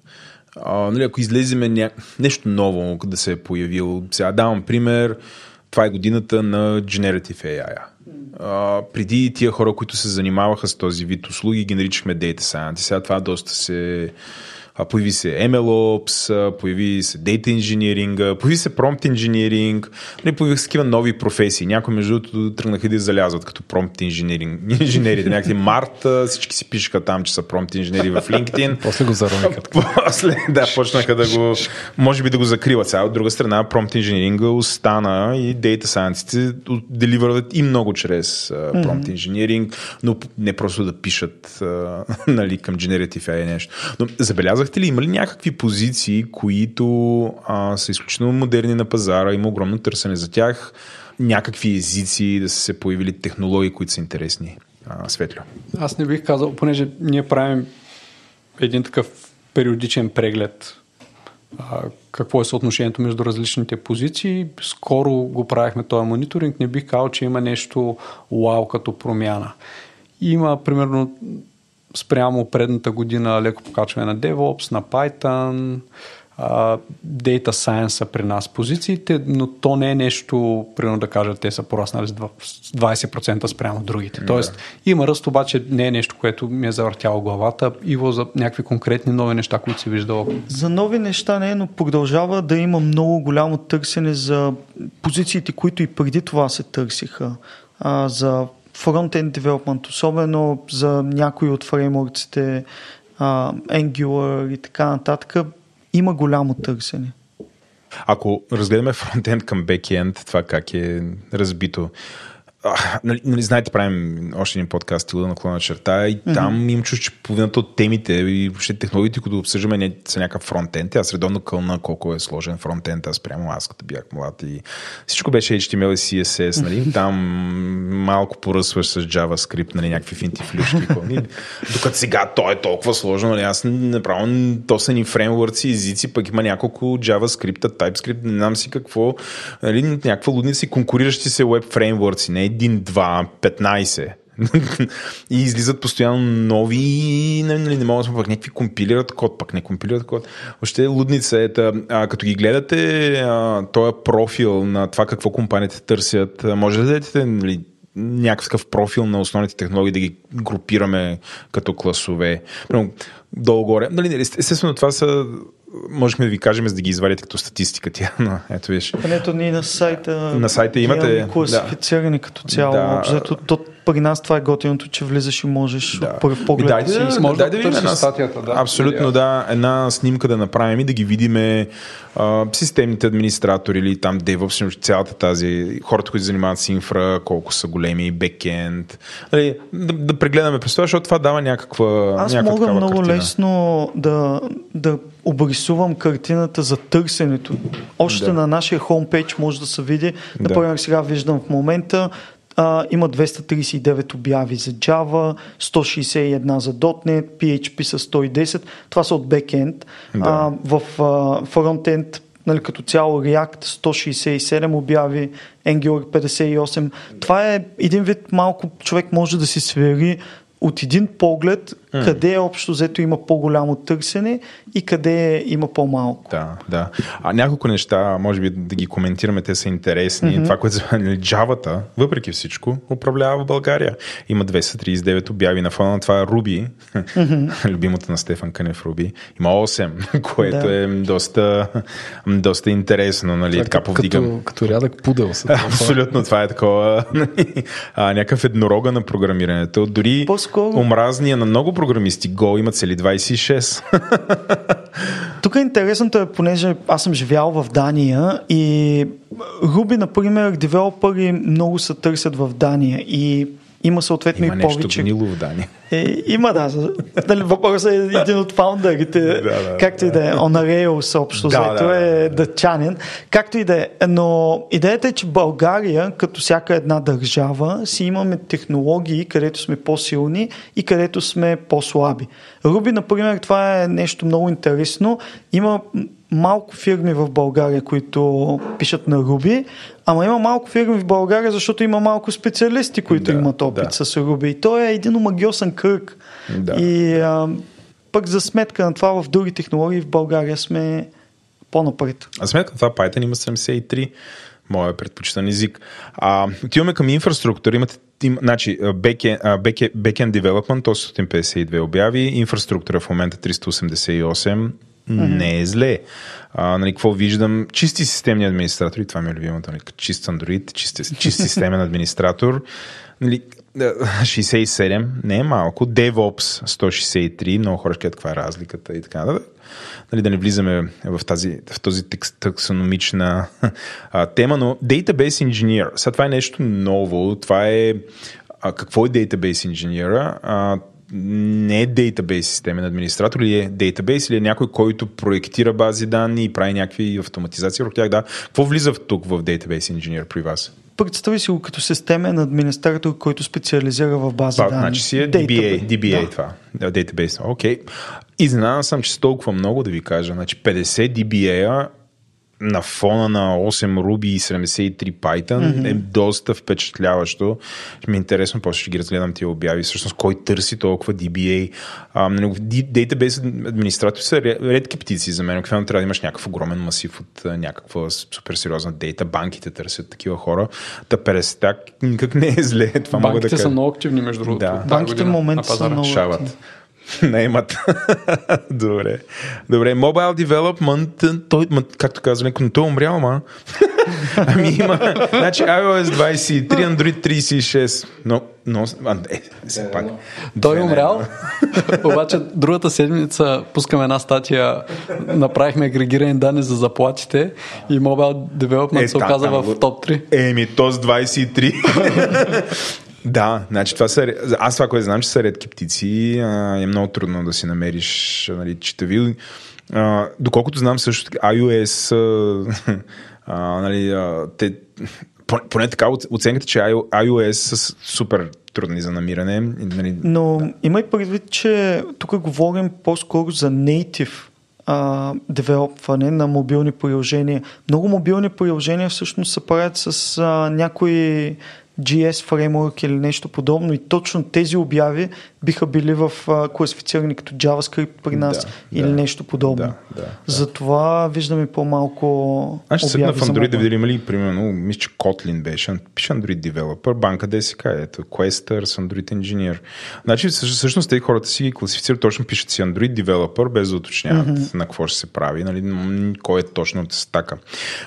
А, нали, ако излеземе ня... нещо ново да се е появил, сега давам пример, това е годината на Generative AI. А, преди тия хора, които се занимаваха с този вид услуги, ги наричахме Data Science. Сега това доста се появи се MLOps, появи се Data Engineering, появи се Prompt Engineering, нали, появи се такива нови професии. Някои между другото тръгнаха да залязват като Prompt Engineering. Инженерите, някакви Март, всички си пишеха там, че са Prompt инженери в LinkedIn. После го заровиха. После, да, почнаха да го, може би да го закриват. Сега от друга страна, Prompt Engineering остана и Data Science деливърват и много чрез uh, Prompt Engineering, но не просто да пишат uh, нали, към Generative AI нещо. Но забелязах Казахте ли, има ли някакви позиции, които а, са изключително модерни на пазара, има огромно търсене за тях, някакви езици, да са се появили технологии, които са интересни? А, Светло. Аз не бих казал, понеже ние правим един такъв периодичен преглед а, какво е съотношението между различните позиции. Скоро го правихме този мониторинг. Не бих казал, че има нещо вау като промяна. Има примерно спрямо предната година леко покачване на DevOps, на Python, uh, Data Science са при нас позициите, но то не е нещо, примерно да кажа, те са пораснали с 20% спрямо другите. Да. Тоест има ръст, обаче не е нещо, което ми е завъртяло главата. Иво за някакви конкретни нови неща, които си виждал. За нови неща не, но продължава да има много голямо търсене за позициите, които и преди това се търсиха. А, за фронтенд девелопмент, особено за някои от фреймворците, Angular и така нататък, има голямо търсене. Ако разгледаме фронтенд към бекенд, това как е разбито, нали, нали, знаете, правим още един подкаст стила на клона черта и mm-hmm. там им чуш, че половината от темите и въобще технологиите, които обсъждаме, не са някакъв фронтенд. Аз редовно кълна колко е сложен фронтенд, аз прямо аз като бях млад и всичко беше HTML и CSS, нали? Там малко поръсваш с JavaScript, нали, някакви финти флюшки. Докато сега то е толкова сложно, нали? Аз направо то са ни фреймворци, езици, пък има няколко JavaScript, TypeScript, не знам си какво, нали, някаква лудница и конкуриращи се веб фреймворци, не един, два, 15. и излизат постоянно нови и не, не, не могат да пък някакви компилират код, пък не компилират код. Още лудница е, а, като ги гледате този профил на това какво компаниите търсят, може да дадете нали, някакъв профил на основните технологии да ги групираме като класове. Долу-горе. Нали, естествено, това са можехме да ви кажем, за да ги извадите като статистика тя, но ето виж. Ето ние на сайта, на сайта имате класифицирани да. като цяло. Да. Общо, то, при нас това е готиното, че влизаш и можеш да. от първ поглед. Дайте, да, си, може да, да видим една, статията. Да, абсолютно да, една снимка да направим и да ги видиме а, системните администратори или там DevOps, цялата тази, хората, които занимават с инфра, колко са големи, бекенд. Нали, да, да прегледаме през това, защото това дава някаква Аз някаква мога много картина. лесно да, да обрисувам картината за търсенето. Още да. на нашия хомпейдж може да се види. Например, да. сега виждам в момента а, има 239 обяви за Java, 161 за .NET, PHP са 110. Това са от бекенд. Да. А, в а, фронтенд нали, като цяло React 167 обяви, Angular 58. Това е един вид малко човек може да си свери от един поглед mm. къде общо взето има по-голямо търсене и къде има по-малко. Да, да. А няколко неща, може би да ги коментираме, те са интересни. Mm-hmm. Това, което за Java, въпреки всичко, управлява в България. Има 239 обяви на фона на това Ruby, mm-hmm. любимото на Стефан Кънев Руби. Има 8, което да. е доста, доста интересно. Нали? Това така като, повдигам. Като, като рядък пудел. Са, Абсолютно, това е такова а, някакъв еднорога на програмирането. Дори По-скоро... омразния на много програмисти. Go имат цели 26. Тук интересното е, понеже аз съм живял в Дания и Руби, например, девелопери много се търсят в Дания и има съответно има и повече. нещо гнило в Дания. Е, има, да. Дали, въпросът е един от фаундерите, да, да, както и да е, on Rails общо, да, заето да, е дъчанин. Както и да е. Но идеята е, че България, като всяка една държава, си имаме технологии, където сме по-силни и където сме по-слаби. Руби, например, това е нещо много интересно. Има малко фирми в България, които пишат на Руби, ама има малко фирми в България, защото има малко специалисти, които да, имат опит да. с Руби. И то е един омагиосен кръг. Да. И а, пък за сметка на това в други технологии в България сме по-напред. А сметка на това Python има 73 моя предпочитан език. А, отиваме към инфраструктура. Имате им, значи, backend, backend, backend development, 852 обяви, инфраструктура в момента 388, не е зле. А, нали, какво виждам? Чисти системни администратори, това ми е любимото, нали, чист Android, чист, чист системен администратор. Нали, 67, не е малко. DevOps 163, много хора ще каква е разликата и така нататък. Нали, да не влизаме в, тази, в този таксономична а, тема, но Database Engineer, сега това е нещо ново, това е а, какво е Database Engineer? А, не е дейтабейс системен администратор или е дейтабейс или е някой, който проектира бази данни и прави някакви автоматизации върху тях. Да. Какво влиза в тук в Database Engineer при вас? Представи си го като системен администратор, който специализира в бази данни. Значи си е DBA, DBA да. това. Database. Окей. Okay. Изненадан съм, че толкова много да ви кажа. Значи 50 DBA на фона на 8 Ruby и 73 Python mm-hmm. е доста впечатляващо. Ми е интересно, после ще ги разгледам тия обяви. Всъщност, кой търси толкова DBA? А, database администратори са редки птици за мен. Обикновено трябва да имаш някакъв огромен масив от някаква супер сериозна дейта. Банките търсят такива хора. Та 50 никак не е зле. Това Банките мога да са много активни, между другото. Да. Банките в момента са много активни. Наймат. Добре. Добре. Mobile Development, той, както казвам, леко, той е умрял, ма. ами има, значи iOS 23, Android 36. Но, но, а, е, все пак. Той е умрял, обаче другата седмица пускаме една статия, направихме агрегирани данни за заплатите и Mobile Development е, се оказа в топ 3. Еми, то с 23. Да, значи това са, аз това, което знам, че са редки птици, а, е много трудно да си намериш нали, читави. А, доколкото знам също iOS, а, а, нали, а, те, поне така оценката, че iOS са супер трудни за намиране. Нали, Но да. имай предвид, че тук говорим по-скоро за native а, девелопване на мобилни приложения. Много мобилни приложения всъщност се правят с а, някои GS фреймворк или нещо подобно и точно тези обяви биха били в а, класифицирани като JavaScript при нас да, или да, нещо подобно. Да, да, Затова виждаме по-малко Аз ще седна в Android да видим ли, примерно, мисля, че Kotlin беше, пише Android Developer, банка DSK, ето, Quester Android Engineer. Значи, всъщност, тези хората си ги класифицират, точно пишат си Android Developer, без да уточняват mm-hmm. на какво ще се прави, нали, кой е точно от стака.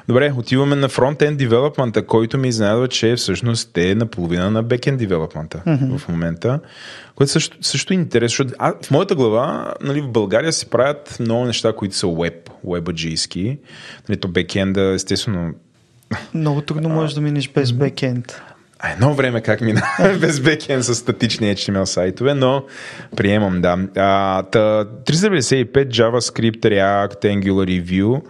Добре, отиваме на фронт-енд девелопмента, който ми изненадва, че всъщност те наполовина на бекенд девелопмента mm-hmm. в момента, което също, също е интересно, защото а, в моята глава нали, в България се правят много неща, които са веб, вебаджийски. Нали, то бекенда, естествено... Много трудно можеш да минеш без бекенд. А едно време как мина без бекенд с статични HTML сайтове, но приемам, да. А, та, 395 JavaScript, React, Angular и Vue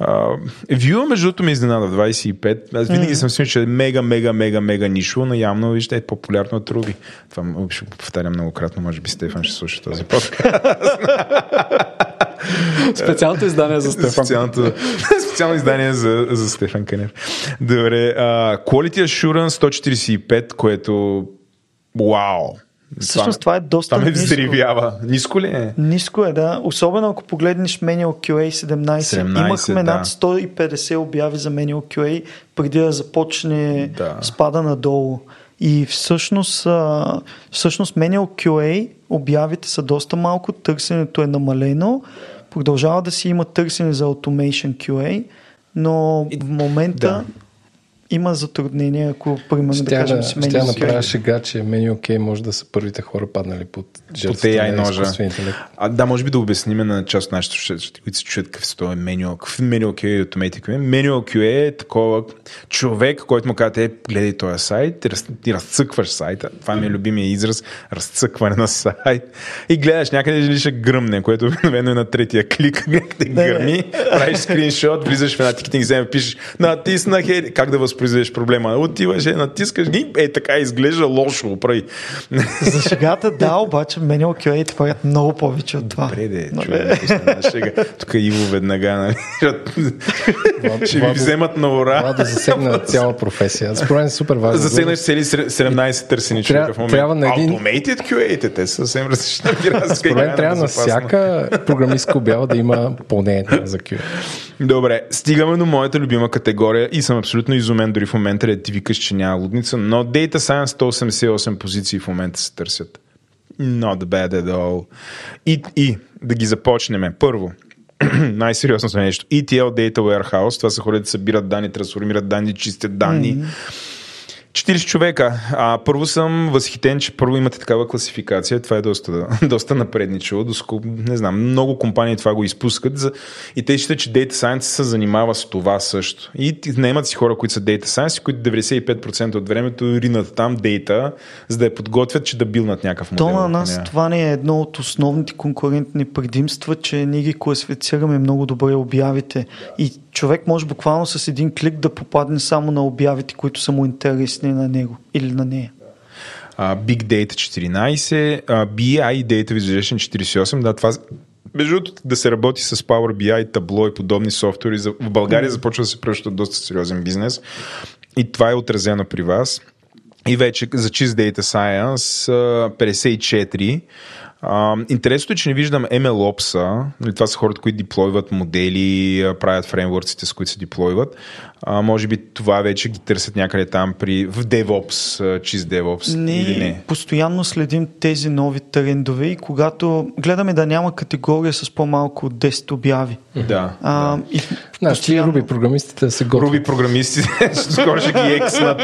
Vue, между другото, ми изненада в 25. Аз винаги mm. съм си че е мега, мега, мега, мега нишо, но явно, вижте, е популярно от Руби. Това ще го повтарям многократно, може би Стефан ще слуша този подкаст. Специалното издание за Стефан. Специалното, специално издание за, за Стефан Канев. Добре. Uh, Quality Assurance 145, което... Вау! Всъщност това е доста това ме взривява. Ниско ли е? Ниско е, да. Особено ако погледнеш Manual QA 17. 17 Имахме да. над 150 обяви за Manual QA преди да започне да. спада надолу. И всъщност, всъщност Manual QA обявите са доста малко, търсенето е намалено. Продължава да си има търсене за Automation QA, но в момента да има затруднения, ако примерно да кажем си Ще направя шега, че мени окей може да са първите хора паднали под жертвата AI ножа. А, да, може би да обясним на част от нашите слушатели, които се чуят какъв е това меню, какъв е меню QA и Automatic QA. Меню QA е такова човек, който му казва, е, гледай този сайт, ти, раз, ти разцъкваш сайта. Това ми е любимия израз, разцъкване на сайт. И гледаш някъде ли ще гръмне, което обикновено е на третия клик, някъде гърми, правиш скриншот, влизаш в една тикетинг земя, пишеш, натиснах е, как да възпо възпроизведеш проблема. Отиваш, е, натискаш ги, е така изглежда лошо, прави. За шегата, да, обаче мене QA правят много повече от това. Добре, де, чуя, Тук Иво веднага, нали? Ще ви вземат на ура. Това да засегна цяла професия. Според мен е супер важно. Засегнеш цели 17 търсени човека в момента. Трябва на един... Automated QA, те са съвсем различни. Според мен трябва на всяка програмистка обява да има поне за QA. Добре, стигаме до моята любима категория и съм абсолютно изумен дори в момента, да ти викаш, че няма лудница, но Data Science 188 позиции в момента се търсят. Not bad at all. И, и да ги започнем. Първо, най-сериозното нещо. ETL Data Warehouse, това са хората, събират данни, трансформират данни, чистят данни. Mm-hmm 40 човека. А, първо съм възхитен, че първо имате такава класификация. Това е доста, доста напредничало. Доско, не знам, много компании това го изпускат. За... И те считат, че Data Science се занимава с това също. И наемат си хора, които са Data Science, които 95% от времето ринат там дейта, за да я подготвят, че да билнат някакъв модел. То на нас нея. това не е едно от основните конкурентни предимства, че ние ги класифицираме много добре обявите. И човек може буквално с един клик да попадне само на обявите, които са му интересни на него или на нея. Uh, Big Data 14, uh, BI Data Visualization 48, да, това между другото, да се работи с Power BI, табло и подобни софтуери, в България започва да се превръща доста сериозен бизнес и това е отразено при вас. И вече за чист Data Science 54, а, интересното е, че не виждам MLOps-а, нали, това са хората, които деплойват модели, правят фреймворците, с които се деплойват. А, може би това вече ги търсят някъде там при, в DevOps, чист DevOps не, или не? постоянно следим тези нови трендове и когато гледаме да няма категория с по-малко от 10 обяви. Да. А, да. И Значи постоянно... Руби програмистите се готвят. Руби програмистите, скоро ще ги екснат.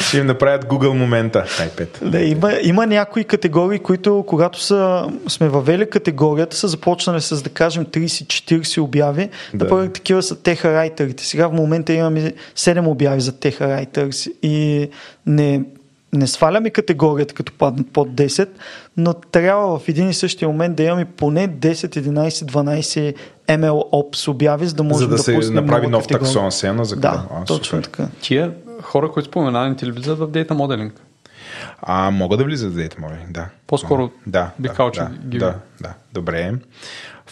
Ще им направят Google момента. iPad. Да, има, има някои категории, които когато са, сме въвели категорията, са започнали с, да кажем, 30-40 обяви. Да. Например, такива са техарайтерите. Сега в момента имаме 7 обяви за техарайтерс и не, не сваляме категорията, като паднат под 10, но трябва в един и същия момент да имаме поне 10, 11, 12 ML Ops обяви, за да можем да, да се направи нов таксон сена. За да, а, точно супер. така. Тия хора, които споменавате, ли влизат в дейта моделинг? А, могат да влизат в дейта моделинг, да. По-скоро да, би да, да, ги... да, да, добре.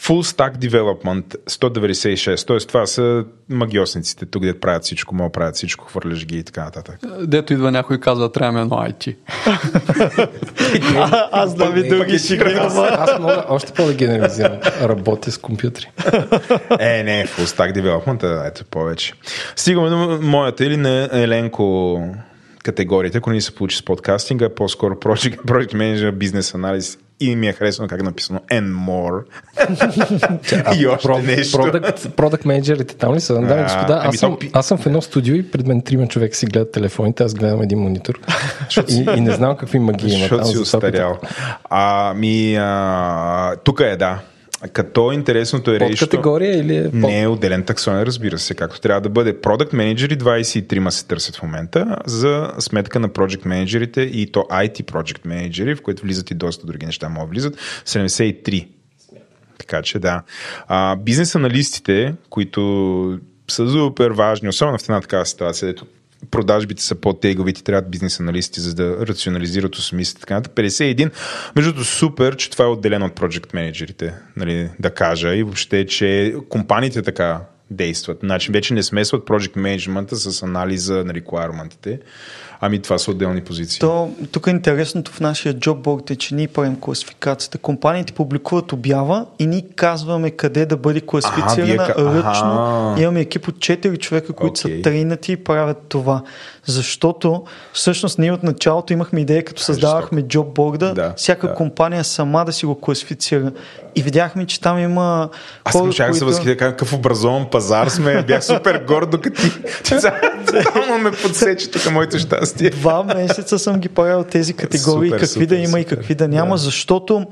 Full Stack Development 196, т.е. това са магиосниците, тук де правят всичко, могат правят всичко, хвърляш ги и така нататък. Дето идва някой и казва, трябва едно IT. а, аз да ви други си Аз мога още по-да генерализирам. Работя с компютри. е, не, Full Stack Development, ето повече. Стигаме до моята или на Еленко категориите, ако не се получи с подкастинга, по-скоро Project, project Manager, бизнес анализ и ми е харесано как е написано and more. и още про, нещо. Product, product менеджерите там ли са? Да, господа, аз, ами съм, аз съм в едно студио и пред мен трима човека си гледат телефоните, аз гледам един монитор и, и не знам какви магии има там. си устарял. Ами, а, тук е, да. Като интересното е рейшто... категория или е по... Не е отделен таксон, разбира се, както трябва да бъде. Продукт менеджери 23 се търсят в момента за сметка на project менеджерите и то IT project менеджери, в които влизат и доста други неща могат влизат. 73. Така че да. А, бизнес аналистите, които са супер важни, особено в една такава ситуация, ето продажбите са по-тегови, ти трябват бизнес аналисти, за да рационализират, осмислят така. 51. Между другото, супер, че това е отделено от project менеджерите, нали, да кажа. И въобще, че компаниите така действат. Значи вече не смесват project менеджмента с анализа на requirement Ами това са отделни позиции. То, тук е интересното в нашия джобборд е, че ние правим класификацията. Компаниите публикуват обява и ние казваме къде да бъде класифицирана а, вие... ръчно. Имаме екип от 4 човека, които okay. са трейнати и правят това. Защото всъщност ние от началото имахме идея, като създавахме джобборда, да, всяка да. компания сама да си го класифицира. И видяхме, че там има. Аз съм които... се възхитя какъв образован пазар сме. Бях супер горд, докато ти само ме подсече тук моето щастие. Два месеца съм ги правил тези категории, супер, какви супер, да има супер. и какви да няма, да. защото,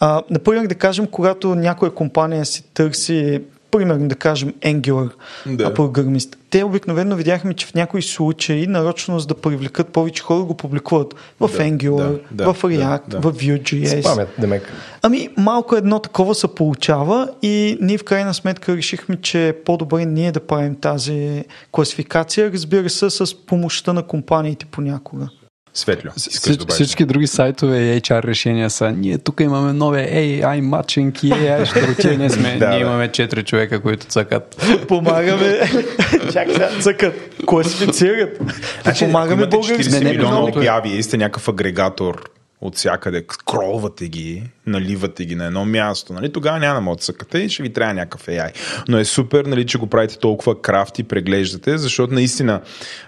а, например, да кажем, когато някоя компания си търси примерно да кажем Angular да. програмист. Те обикновено видяхме, че в някои случаи, нарочно за да привлекат повече хора, го публикуват в да, Angular, да, в React, да, да. в Vue.js. Спамят, демек. Ами малко едно такова се получава и ние в крайна сметка решихме, че е по-добре ние да правим тази класификация, разбира се, с помощта на компаниите понякога. Светло. Всич, всички други сайтове и HR решения са ние тук имаме нови AI матчинг и AI ще ние сме, да, ние имаме 4 човека, които цъкат. Помагаме. Чак сега цъкат. Класифицират. Значи, помагаме български. Не, не, милиона обяви и сте някакъв агрегатор от всякъде, скролвате ги, наливате ги на едно място, нали? тогава няма да могат да цъкате и ще ви трябва някакъв AI. Но е супер, нали, че го правите толкова крафти, преглеждате, защото наистина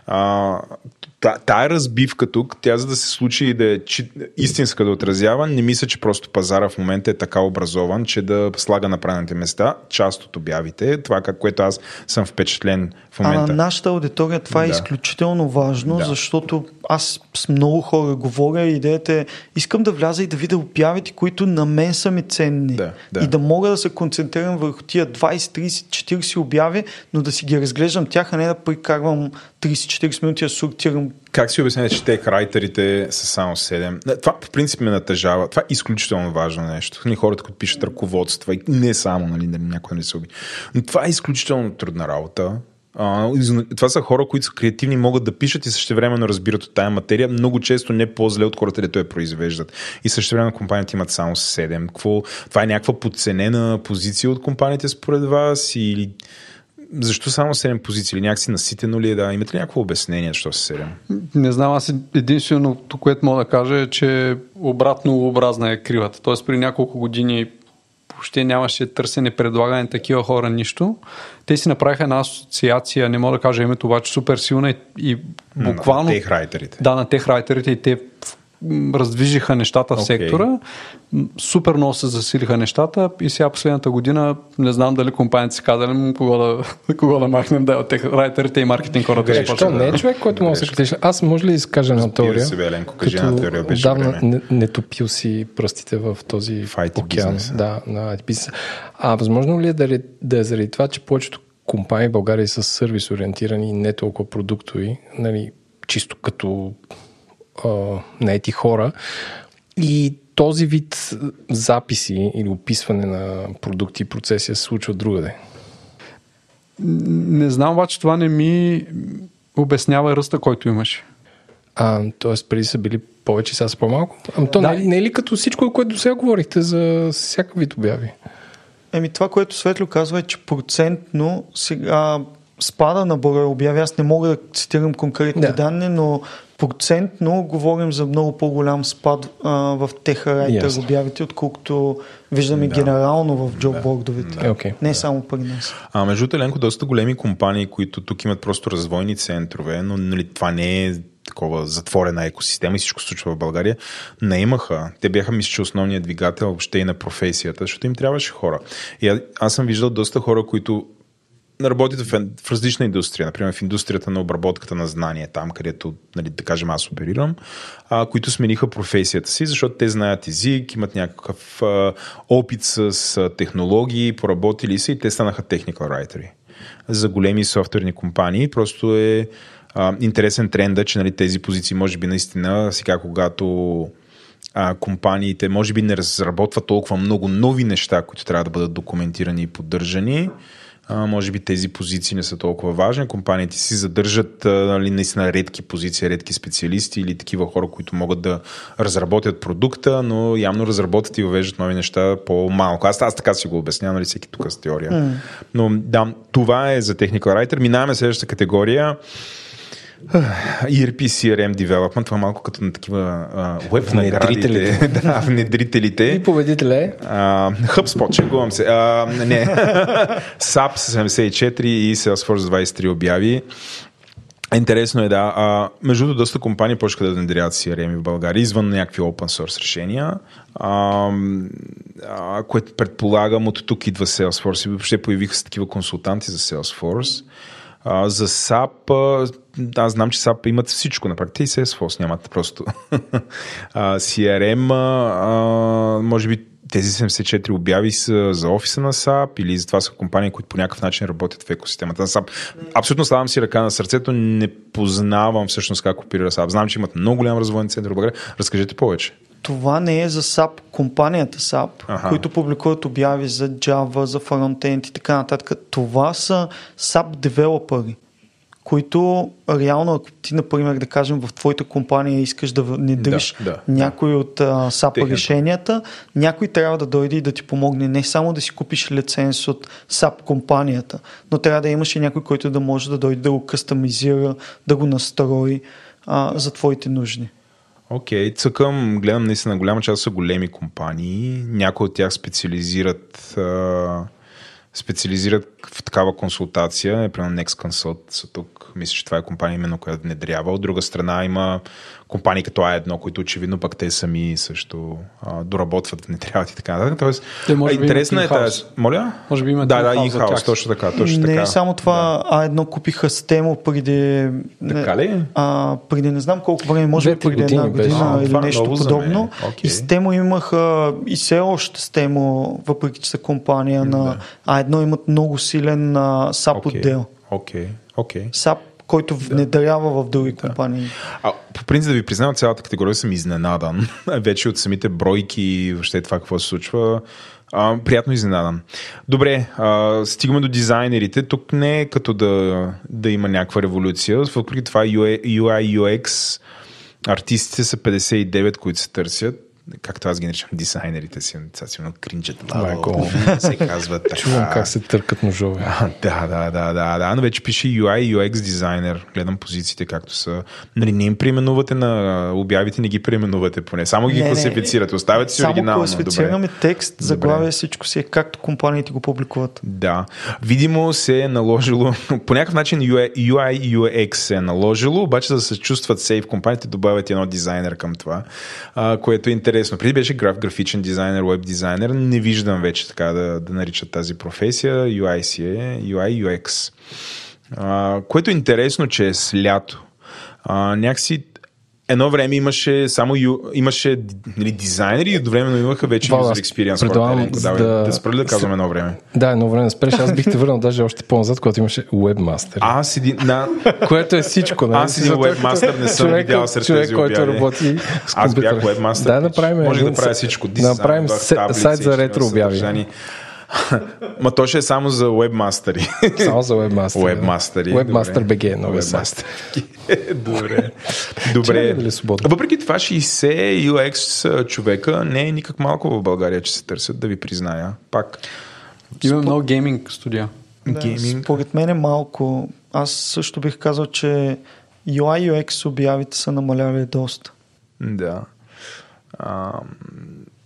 а, тая разбивка тук, тя за да се случи и да е истинска да отразява, не мисля, че просто пазара в момента е така образован, че да слага на правилните места част от обявите. Това, което аз съм впечатлен в момента. А на нашата аудитория това е да. е изключително важно, да. защото аз с много хора говоря и идеята е, искам да вляза и да видя обявите, които на мен са ми ценни. Да, да. И да мога да се концентрирам върху тия 20, 30, 40 обяви, но да си ги разглеждам тях, а не да прикарвам 30-40 минути да сортирам. Как си обяснявате, че те райтерите са само 7? Това по принцип ме натъжава. Това е изключително важно нещо. Ни хората, които пишат ръководства и не само, нали, някой не се уби. Но това е изключително трудна работа. Това са хора, които са креативни, могат да пишат и същевременно разбират от тая материя. Много често не по-зле от хората, които я произвеждат. И същевременно компаниите имат само 7. Какво? Това е някаква подценена позиция от компаниите според вас или защо само 7 позиции? Или някакси наситено ли е? Да, имате ли някакво обяснение, защо са 7? Не знам, аз единственото, което мога да кажа е, че обратно образна е кривата. Тоест при няколко години въобще нямаше търсене, предлагане такива хора, нищо. Те си направиха една асоциация, не мога да кажа името, обаче супер силна и, и буквално... На техрайтерите. Да, на техрайтерите и те раздвижиха нещата в okay. сектора. Супер много се засилиха нещата и сега последната година не знам дали компаниите си казали кого да, кого да махнем да е от райтерите и маркетинг хората. Е, що не е човек, който може да се критиш. Аз може ли да изкажа една теория? Си, Веленко, кажи една теория, беше давна не, не, топил си пръстите в този Fight океан. Бизнес. Да, на бизнеса. А възможно ли е да, да е заради това, че повечето компании в България са сервис ориентирани и не толкова продуктови, нали, чисто като наети хора. И този вид записи или описване на продукти и процеси се случва другаде. Не знам, обаче това не ми обяснява ръста, който имаш. А, тоест преди са били повече, сега са по-малко? Ами то да. не, е, не е ли като всичко, което до сега говорихте за всяка вид обяви? Еми това, което Светло казва е, че процентно сега спада на броя обяви. Аз не мога да цитирам конкретни да. данни, но процентно говорим за много по-голям спад а, в техарайтер yes. обявите, отколкото виждаме да. генерално в джоббордовете. Да. Okay. Не само при нас. А между Теленко, доста големи компании, които тук имат просто развойни центрове, но нали, това не е такова затворена екосистема и всичко се случва в България, не имаха. Те бяха, мисля, че основният двигател въобще и на професията, защото им трябваше хора. И аз съм виждал доста хора, които работят в, в различна индустрия, например в индустрията на обработката на знания, там където, нали, да кажем, аз оперирам, а, които смениха професията си, защото те знаят език, имат някакъв а, опит с а, технологии, поработили се и те станаха technical writer. За големи софтуерни компании просто е а, интересен тренд, че нали, тези позиции може би наистина сега, когато а, компаниите може би не разработват толкова много нови неща, които трябва да бъдат документирани и поддържани, а, може би тези позиции не са толкова важни. Компаниите си задържат а, нали, наистина редки позиции, редки специалисти или такива хора, които могат да разработят продукта, но явно разработят и въвеждат нови неща по-малко. Аз, аз така си го обяснявам, нали, всеки тук с теория. Mm. Но да, това е за Technical Writer. Минаваме следващата категория. ERP CRM Development, това малко като на такива веб внедрителите. да, внедрителите. И победителя е? HubSpot, шегувам се. А, не. SAP 74 и Salesforce 23 обяви. Интересно е, да. А, между другото, доста компании почнаха да внедряват CRM в България, извън някакви open source решения, а, а, което предполагам от тук идва Salesforce и въобще появиха се такива консултанти за Salesforce. А, за SAP, аз знам, че SAP имат всичко на практика и Salesforce нямат просто. а, CRM, а, може би тези 74 обяви са за офиса на SAP или за това са компании, които по някакъв начин работят в екосистемата на SAP. Абсолютно ставам си ръка на сърцето, не познавам всъщност как оперира SAP. Знам, че имат много голям развойен център в България. Разкажете повече. Това не е за SAP, компанията SAP, ага. които публикуват обяви за Java, за frontend и така нататък. Това са SAP девелопери които реално, ако ти, например, да кажем, в твоята компания искаш да внедриш да, да, някой да. от uh, SAP Техника. решенията, някой трябва да дойде и да ти помогне не само да си купиш лиценз от SAP компанията, но трябва да имаш и някой, който да може да дойде да го кастомизира, да го настрои uh, за твоите нужди. Окей, okay. цъкам, гледам наистина голяма част са големи компании, някои от тях специализират специализират в такава консултация. Например, Next Consult са тук. Мисля, че това е компания именно, която внедрява. От друга страна има компании като А1, които очевидно пък те сами също а, доработват, внедряват и така нататък. Тоест, те, може би интересна е тази. Моля? Може би има да, да, инхаус, точно така. Точно не така. само това, да. А1 купиха Стемо преди... Така ли? А, преди не знам колко време, може би преди една година а, или е нещо подобно. Okay. И Стемо имаха и все още Стемо, въпреки че са компания на да. А1 имат много силен а, SAP okay. отдел. Окей, okay. SAP който внедрява в други да. компании. А, по принцип да ви признавам, цялата категория съм изненадан. Вече от самите бройки и въобще това какво се случва. А, приятно изненадан. Добре, а, стигаме до дизайнерите. Тук не е като да, да има някаква революция. Въпреки това UI, UX артистите са 59, които се търсят както аз ги наричам, дизайнерите си, сега си кринчат. Това е се казва така. Чувам как се търкат ножове. да, да, да, да, да, но вече пише UI UX дизайнер. Гледам позициите както са. Нали, не им преименувате на обявите, не ги преименувате поне. Само ги не, класифицирате. Оставяте си оригинално. Само класифицираме текст, заглавие, всичко си е както компаниите го публикуват. Да. Видимо се е наложило, по някакъв начин UI, UI UX се е наложило, обаче за да се чувстват сейф компаниите добавят едно дизайнер към това, а, което е интересно интересно. Преди беше граф, графичен дизайнер, веб дизайнер. Не виждам вече така да, да наричат тази професия. UI си е, UI, UX. А, което е интересно, че е с лято. А, някакси едно време имаше само ю, имаше нали, дизайнери и едновременно имаха вече Вала, user experience. Предлагам да, да, да спра да казвам едно време. Да, едно време спреш. Аз бих те върнал даже още по-назад, когато имаше webmaster. Аз един, да. Което е всичко. Нали? Аз един webmaster не съм човек, видял сред човек, тези който работи с Аз бях webmaster. Да, да правим. Може да правя всичко. Да направим сайт за ретро обяви. Ма то ще е само за вебмастери. Само за вебмастери. Вебмастери. Webmaster BG, много е Добре. Добре. Въпреки това 60 UX човека не е никак малко в България, че се търсят, да ви призная. Пак. Има много гейминг студия. Да, гейминг. Според мен е малко. Аз също бих казал, че UI UX обявите са намаляли доста. Да. А,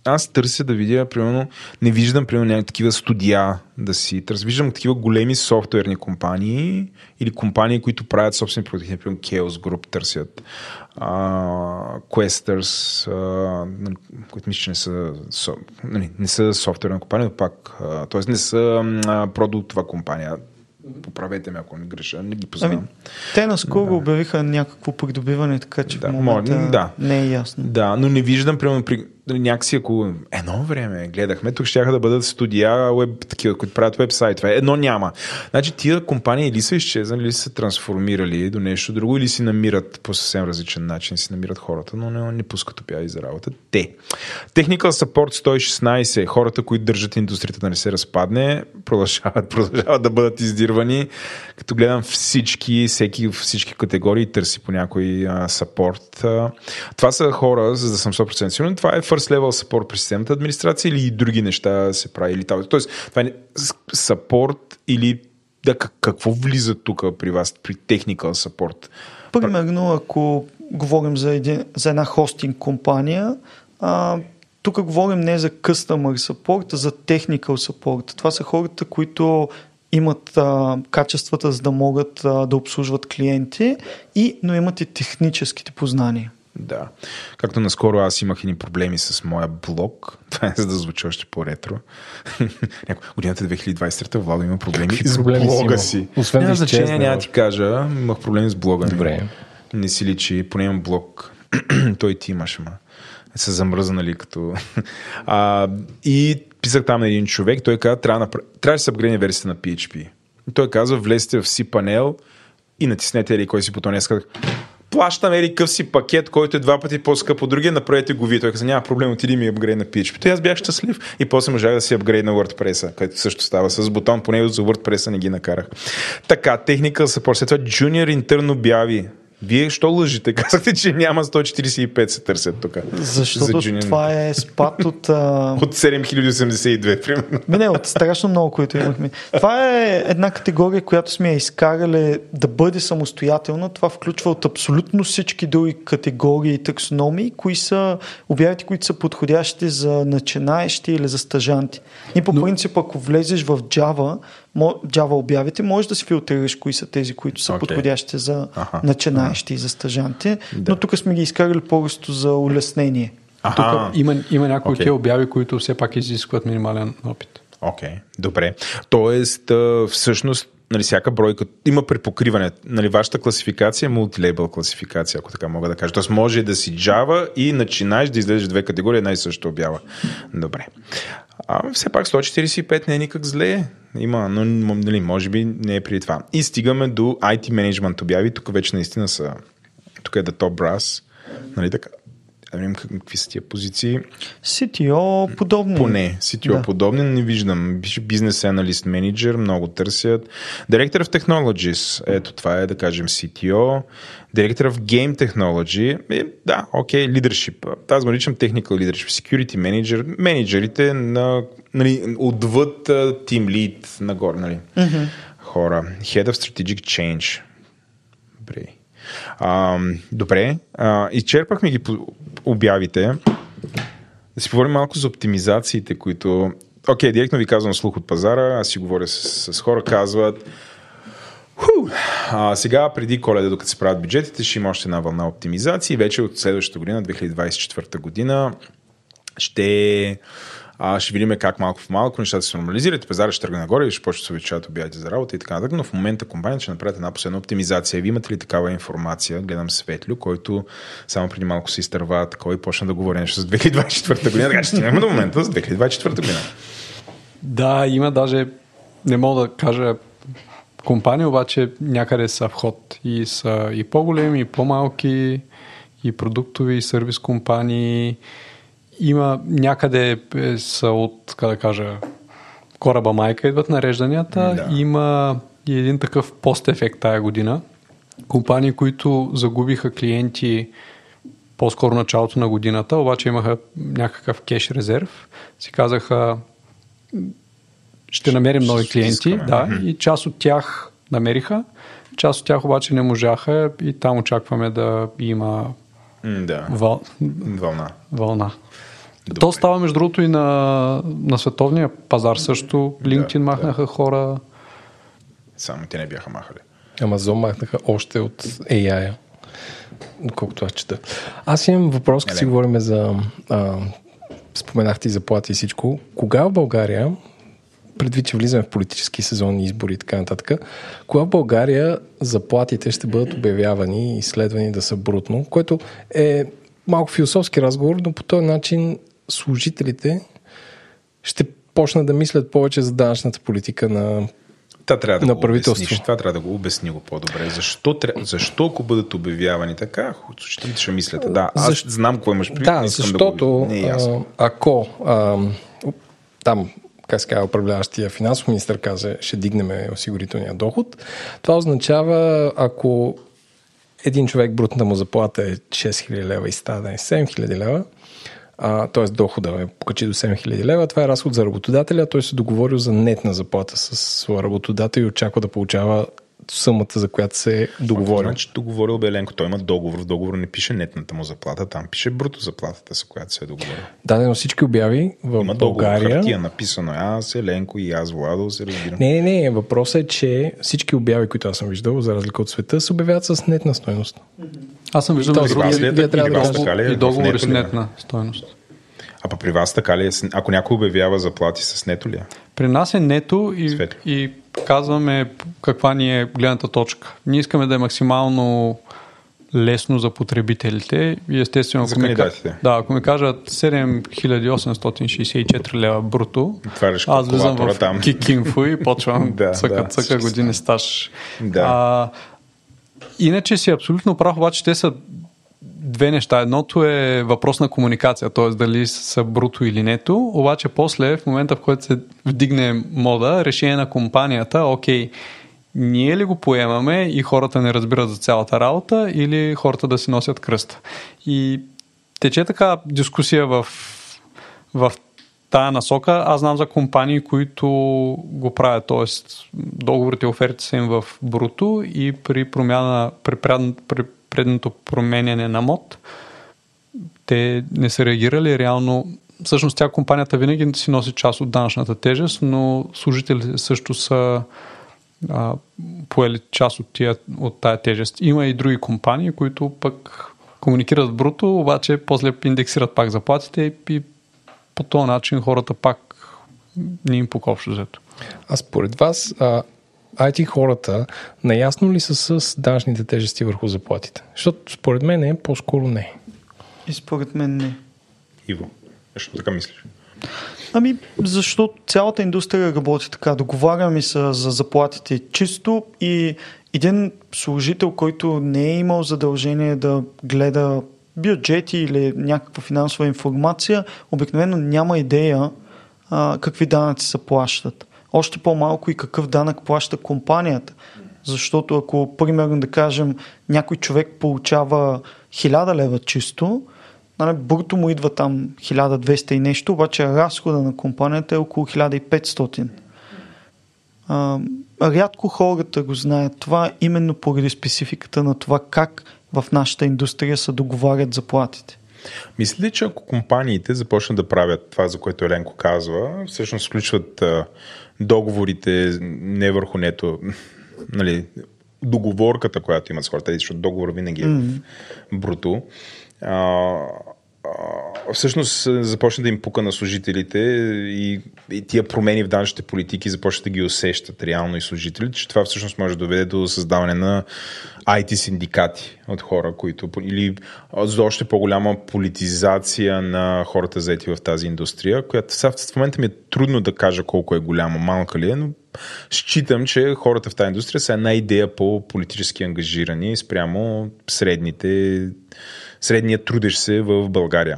аз търся да видя, примерно, не виждам, примерно, някакви такива студия да си търся. Виждам такива големи софтуерни компании или компании, които правят собствени продукти, например, Chaos Group търсят, uh, Questers, uh, които мисля, че не са, со, не, не са софтуерна компания, но пак, uh, т.е. не са uh, продуктова компания. Поправете ме, ако не греша, не ги познавам. Ами, те наскоро да. обявиха някакво придобиване, така че да, в момента да. не е ясно. Да, но не виждам, примерно, при Нали, някакси ако едно време гледахме, тук ще да бъдат студия, веб, такива, които правят вебсайтове. Едно няма. Значи тия компании или са изчезнали, или са трансформирали до нещо друго, или си намират по съвсем различен начин, си намират хората, но не, не пускат опяви за работа. Те. Technical Support 116, хората, които държат индустрията да не се разпадне, продължават, продължават да бъдат издирвани. Като гледам всички, всеки, всички категории търси по някой а, сапорт. това са хора, за да съм 100% сигурен, това е first level support при системата администрация или и други неща се прави? Или това? Тоест, това е support или да, какво влиза тук при вас, при technical support? Примерно, ако говорим за, един, за една хостинг компания, а, тук говорим не за customer support, а за technical support. Това са хората, които имат а, качествата, за да могат а, да обслужват клиенти, и, но имат и техническите познания. Да. Както наскоро аз имах едни проблеми с моя блог. Това е за да звучи още по-ретро. Годината 2023 Владо има проблеми Какви с проблеми блога си. си. Освен няма значение, няма ти кажа. Имах проблеми с блога. Добре. Не си личи, поне имам блог. Той ти имаш, ма. Се замръзнали като... а, и писах там на един човек, той каза, трябва, да, трябва да се апгрейне версията на PHP. И той казва, влезте в cPanel и натиснете или кой си бутон. Аз плащам ери къв си пакет, който е два пъти по-скъп от другия, направете го вие. Той каза, няма проблем, отиди ми апгрейд на PHP. Той аз бях щастлив и после можах да си апгрейд на WordPress, който също става с бутон, поне за WordPress не ги накарах. Така, техника се след това Junior Intern обяви вие що лъжите? Казахте, че няма 145 се търсят тук. Защото за това е спад от... А... от 7082, примерно. Не, от страшно много, които имахме. Това е една категория, която сме я изкарали да бъде самостоятелна. Това включва от абсолютно всички други категории и таксономии, кои са обявите, които са подходящи за начинаещи или за стъжанти. И по Но... принцип, ако влезеш в Java, Java обявите, можеш да си филтрираш кои са тези, които са okay. подходящи за ага. начинаещи и за стъжанти, да. но тук сме ги изкарали по-госто за улеснение. Ага. Тук има, има някои okay. от тези обяви, които все пак изискват минимален опит. Окей, okay. добре. Тоест, всъщност, нали, всяка бройка има препокриване. Нали, вашата класификация е мултилейбъл класификация, ако така мога да кажа. Тоест може да си Java и начинаеш да излезеш две категории, една и също обява. Добре. А, все пак 145 не е никак зле. Има, но нали, може би не е преди това. И стигаме до IT Management обяви. Тук вече наистина са... Тук е the top brass. Нали така? Да видим какви са тия позиции. CTO подобни. Поне. CTO да. подобни, не виждам. Бизнес аналист менеджер, много търсят. Director of Technologies, ето това е да кажем CTO. Director of Game Technology, е, да, окей, okay, leadership. Аз го наричам technical leadership, security manager, менеджерите на, нали, отвъд team lead нагоре, нали, mm-hmm. хора. Head of Strategic Change. Добре. А, добре, а, изчерпахме ги по обявите. Да си поговорим малко за оптимизациите, които... Окей, okay, директно ви казвам слух от пазара, аз си говоря с, с хора, казват Ху! А, сега, преди коледа, докато се правят бюджетите, ще има още една вълна оптимизации. Вече от следващата година, 2024 година, ще а, ще видим как малко в малко нещата се нормализират, пазара ще тръгне нагоре и ще почне да се увеличават обяти за работа и така нататък. Но в момента компанията ще направят една последна оптимизация. Вие имате ли такава информация? Гледам Светлю, който само преди малко се изтърва такова и почна да говори нещо с 2024 година. Така че стигнем до момента с 2024 година. Да, има даже, не мога да кажа компании, обаче някъде са в ход. И са и по-големи, и по-малки, и продуктови, и сервис компании, има някъде е, са от, как да кажа, кораба майка идват нарежданията. Да. Има и един такъв пост-ефект тая година. Компании, които загубиха клиенти по-скоро началото на годината, обаче имаха някакъв кеш резерв, си казаха ще намерим нови клиенти, да, и част от тях намериха, част от тях обаче не можаха и там очакваме да има да. Въл... вълна. вълна. Добре. То става между другото и на, на световния пазар също. LinkedIn да, махнаха да. хора. Само те не бяха махали. Амазон махнаха още от AI, колкото аз чета. Аз имам въпрос, като си говорим за... А, споменахте и заплати и всичко. Кога в България, предвид, че влизаме в политически сезон, избори и така нататък, кога в България заплатите ще бъдат обявявани и изследвани да са брутно, което е малко философски разговор, но по този начин служителите ще почнат да мислят повече за данъчната политика на Та трябва да на правителство. Това трябва да го обясни го по-добре. Защо, защо ако бъдат обявявани така, служителите ще мислят. Да, аз Защо... знам какво имаш предвид. Да, защото да го... Не е а, ако а, там как се казва, управляващия финансов министр каза, ще дигнем осигурителния доход. Това означава, ако един човек брутната му заплата е 6000 лева и става да е 7000 лева, т.е. дохода е покачи до 7000 лева, това е разход за работодателя, той се договорил за нетна заплата с своя работодател и очаква да получава сумата, за която се е договорил. Значи договорил Беленко, той има договор, в договор не пише нетната му заплата, там пише бруто заплатата, с която се е договорил. Да, но всички обяви в има България... Договор, хартия написано, аз, Еленко и аз, Владо, се разбирам. Не, не, не, въпросът е, че всички обяви, които аз съм виждал, за разлика от света, се обявяват с нетна стоеност. Аз съм виждал и, вие, вие трябва да и договори с нетна стоеност. А па при вас така ли е? Ако някой обявява заплати с нето ли е? При нас е нето и, и казваме каква ни е гледната точка. Ние искаме да е максимално лесно за потребителите и естествено за ако, ми, да, ако ми кажат 7864 лева бруто, аз влизам в там. Кикинфо и почвам да, цъка, да, цъка години стаж. Да. А, иначе си абсолютно прав, обаче те са две неща. Едното е въпрос на комуникация, т.е. дали са бруто или нето, обаче после, в момента в който се вдигне мода, решение на компанията, окей, ние ли го поемаме и хората не разбират за цялата работа или хората да си носят кръста. И тече така дискусия в, в тая насока. Аз знам за компании, които го правят, т.е. договорите и оферти са им в бруто и при промяна, при, при предното променяне на мод, те не са реагирали. Реално, всъщност тя компанията винаги си носи част от данъчната тежест, но служителите също са а, поели част от, тия, от тая тежест. Има и други компании, които пък комуникират бруто, обаче после индексират пак заплатите и, по този начин хората пак не им покопщо взето. А според вас, а, IT хората наясно ли са с данъчните тежести върху заплатите? Защото според мен е, по-скоро не. И според мен не. Иво, защо така мислиш? Ами, защото цялата индустрия работи така. Договаряме се за заплатите чисто и един служител, който не е имал задължение да гледа бюджети или някаква финансова информация, обикновено няма идея а, какви данъци се плащат. Още по-малко и какъв данък плаща компанията. Защото ако, примерно, да кажем, някой човек получава 1000 лева чисто, нали, бруто му идва там 1200 и нещо, обаче разхода на компанията е около 1500. А, рядко хората го знаят това, именно поради спецификата на това как в нашата индустрия се договарят заплатите. Мислите, че ако компаниите започнат да правят това, за което Еленко казва, всъщност включват договорите не върху нето, нали, договорката, която имат с хората, защото договор винаги е mm-hmm. в бруто, а, всъщност започна да им пука на служителите и, тия промени в данъчните политики започват да ги усещат реално и служителите, че това всъщност може да доведе до създаване на IT синдикати от хора, които или за още по-голяма политизация на хората заети в тази индустрия, която в момента ми е трудно да кажа колко е голяма, малка ли е, но считам, че хората в тази индустрия са една идея по-политически ангажирани спрямо средните средният трудещ се в България.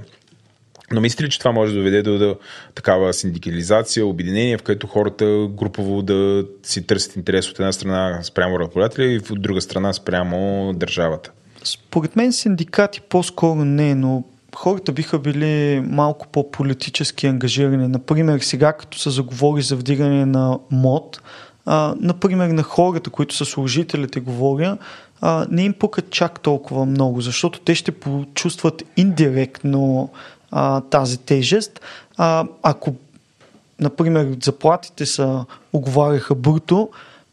Но мислите ли, че това може да доведе до, до такава синдикализация, обединение, в което хората групово да си търсят интерес от една страна спрямо работодателя и от друга страна спрямо държавата? Според мен синдикати по-скоро не, но хората биха били малко по-политически ангажирани. Например, сега като се заговори за вдигане на МОД, а, например, на хората, които са служителите, говоря, а, не им пукат чак толкова много, защото те ще почувстват индиректно а, тази тежест. А, ако, например, заплатите са оговаряха бруто,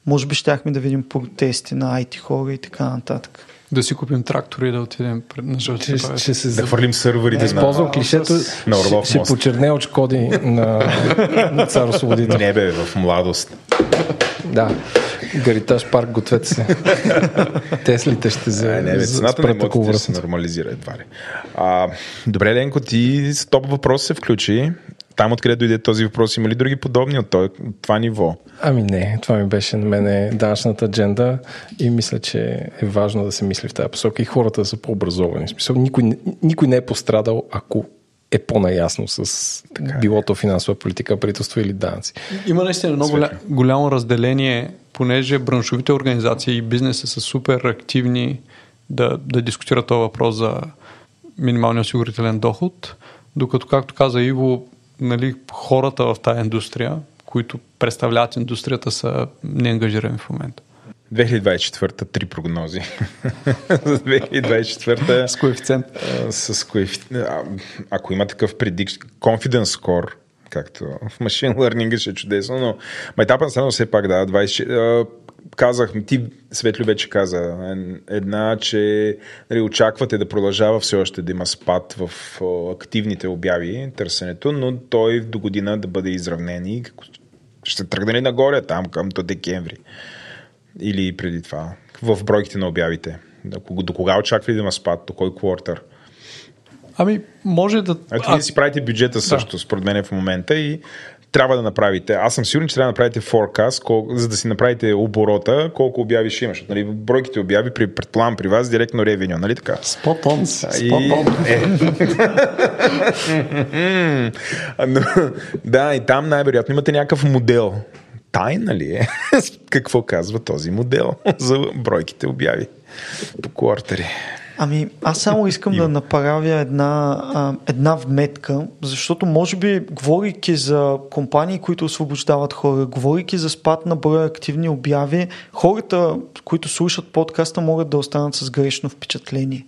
може би щяхме да видим протести на IT хора и така нататък. Да си купим трактори и да отидем на жълтите ще, ще се... Да хвърлим сървърите. Използвам на... клишето, на ще, ще почерне от шкоди на, на цар Освободител. Не бе, в младост. Да. Гаритаж парк, гответе се. Теслите ще за, не, не, цената на имотите се нормализира едва ли. А, добре, Ленко, ти с топ въпрос се включи. Там откъде дойде този въпрос, има ли други подобни от това ниво? Ами не, това ми беше на мене данъчната адженда и мисля, че е важно да се мисли в тази посока и хората са по-образовани. Смисъл, никой, никой не е пострадал, ако е по-наясно с така, е. билото финансова политика, правителство или данъци. Има наистина много голя, голямо разделение, понеже браншовите организации и бизнеса са супер активни да, да дискутират този въпрос за минималния осигурителен доход, докато, както каза Иво, нали, хората в тази индустрия, които представляват индустрията, са неангажирани в момента. 2024 три прогнози. За 2024 с коефициент. С коефициент. Ако има такъв предик, confidence score, както в машин learning ще е чудесно, но майтапа на все пак да, 20, казах, ти Светлю вече каза една, че нали, очаквате да продължава все още да има спад в активните обяви, търсенето, но той до година да бъде изравнен и ще тръгне ли нагоре там към до декември или преди това в бройките на обявите. До кога очаква да има спад? До кой квартер? Ами, може да... Ето вие си правите бюджета също, да. според мен в момента и трябва да направите. Аз съм сигурен, че трябва да направите форкаст, колко, за да си направите оборота, колко обяви ще имаш. Нали, бройките обяви, при, предполагам при вас, директно ревеню, нали така? Spot on. Spot on. Е. да, и там най-вероятно имате някакъв модел. Тайна ли е? Какво казва този модел за бройките обяви по квартери? Ами, аз само искам да направя една, а, една вметка, защото може би, говорейки за компании, които освобождават хора, говорейки за спад на броя активни обяви, хората, които слушат подкаста, могат да останат с грешно впечатление.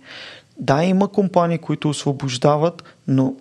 Да, има компании, които освобождават, но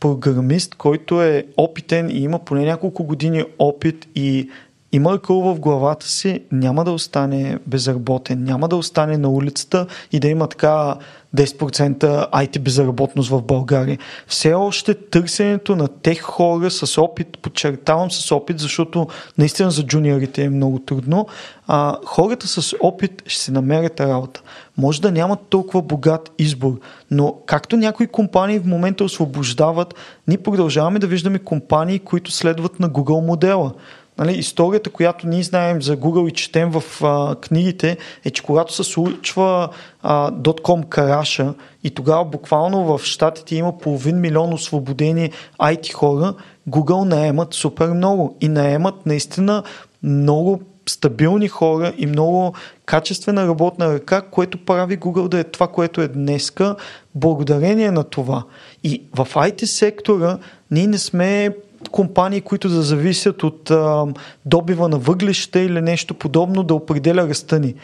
програмист, който е опитен и има поне няколко години опит и има акъл в главата си, няма да остане безработен, няма да остане на улицата и да има така 10% IT безработност в България. Все още търсенето на тех хора с опит, подчертавам с опит, защото наистина за джуниорите е много трудно, а, хората с опит ще се намерят работа. Може да нямат толкова богат избор, но както някои компании в момента освобождават, ние продължаваме да виждаме компании, които следват на Google модела. Нали, историята, която ние знаем за Google и четем в а, книгите, е, че когато се случва а, .com караша и тогава буквално в щатите има половин милион освободени IT хора, Google наемат супер много и наемат наистина много стабилни хора и много качествена работна ръка, което прави Google да е това, което е днеска, благодарение на това. И в IT сектора ние не сме компании, които да зависят от а, добива на въглеща или нещо подобно да определя ръста ни.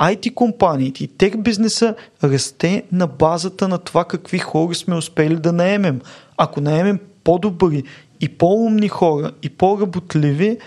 IT компаниите и тех бизнеса расте на базата на това какви хора сме успели да наемем. Ако наемем по-добри и по-умни хора и по-работливи,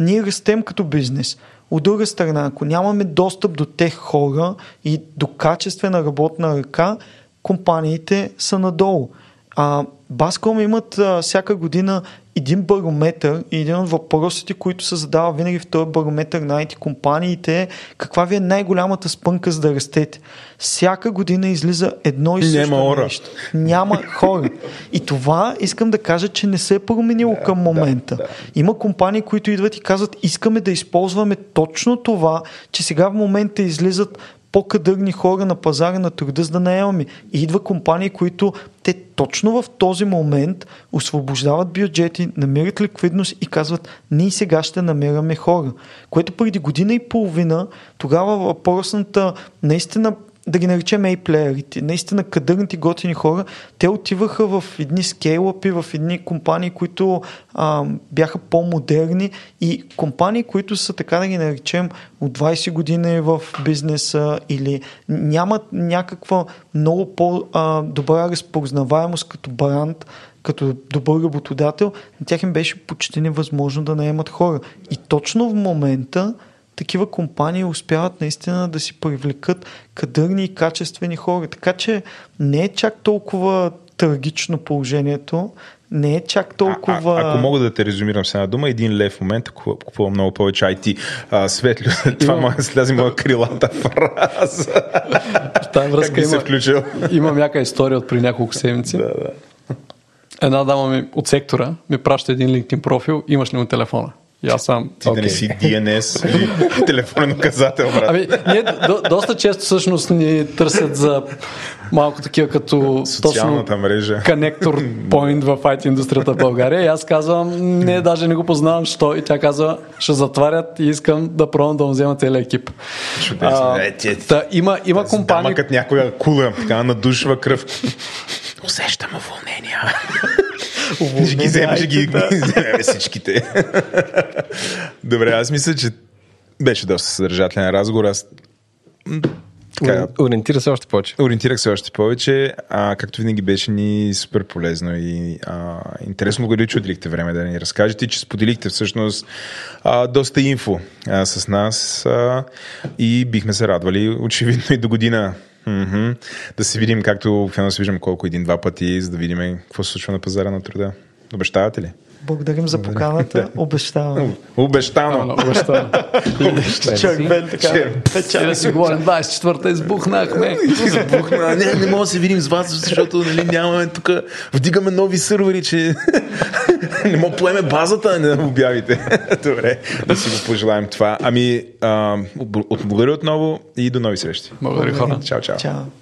ние растем като бизнес. От друга страна, ако нямаме достъп до тех хора и до качествена работна ръка, компаниите са надолу. А, Баском имат а, всяка година един барометър и един от въпросите, които се задава винаги в този барометър на IT компаниите е каква ви е най-голямата спънка за да растете. Всяка година излиза едно и също Няма нещо. Няма хора. И това искам да кажа, че не се е променило да, към момента. Да, да. Има компании, които идват и казват, искаме да използваме точно това, че сега в момента излизат по-кадърни хора на пазара на труда, за да наемаме. И идва компании, които те точно в този момент освобождават бюджети, намират ликвидност и казват, ние сега ще намираме хора. Което преди година и половина, тогава въпросната наистина да ги наречем A-плеерите, наистина кадърните готини хора, те отиваха в едни скейлъпи, в едни компании, които а, бяха по-модерни и компании, които са така да ги наречем от 20 години в бизнеса или нямат някаква много по-добра разпознаваемост като бранд, като добър работодател, на тях им беше почти невъзможно да наемат хора. И точно в момента такива компании успяват наистина да си привлекат кадърни и качествени хора. Така че не е чак толкова трагично положението, не е чак толкова... А, а, ако мога да те резюмирам с една дума, един лев в момента купува много повече IT. А, светлю, това да слезе моя крилата фраза. В тази връзка има, се включил? имам някаква история от при няколко седмици. Да, да. Една дама ми от сектора ми праща един LinkedIn профил, имаш ли му телефона? И аз сам. Ти okay. да не си DNS или телефонен указател, брат. Ами, ние до, доста често всъщност ни търсят за малко такива като Социалната мрежа. конектор point в IT индустрията в България. И аз казвам, не, даже не го познавам, що. И тя казва, ще затварят и искам да пробвам да му взема целият екип. Чудесно. А, е, та, има, има компания... Дамъкът някоя кула, така надушва кръв. Усещам уволнения. Ще ги вземем, ще ги вземем всичките. Добре, аз мисля, че беше доста съдържателен разговор. Аз така, Ориентира се още повече. Ориентирах се още повече. А, както винаги беше ни супер полезно и а, интересно го да чудлихте време да ни разкажете, че споделихте всъщност а, доста инфо а, с нас а, и бихме се радвали очевидно и до година Mm-hmm. Да се видим, както едно се виждам колко един-два пъти, за да видим какво се случва на пазара на труда. Обещавате ли? Благодарим за поканата. Обещавам. Обещано. Обещавам. Човек бе така. Ще да си говорим 24-та, избухнахме. Избухна. Не, не мога да се видим с вас, защото нали, нямаме тук. Вдигаме нови сървъри, че не мога поеме базата, не да обявите. Добре, да си го пожелаем това. Ами, благодаря отново и до нови срещи. Благодаря хора. Чао, чао. Чао.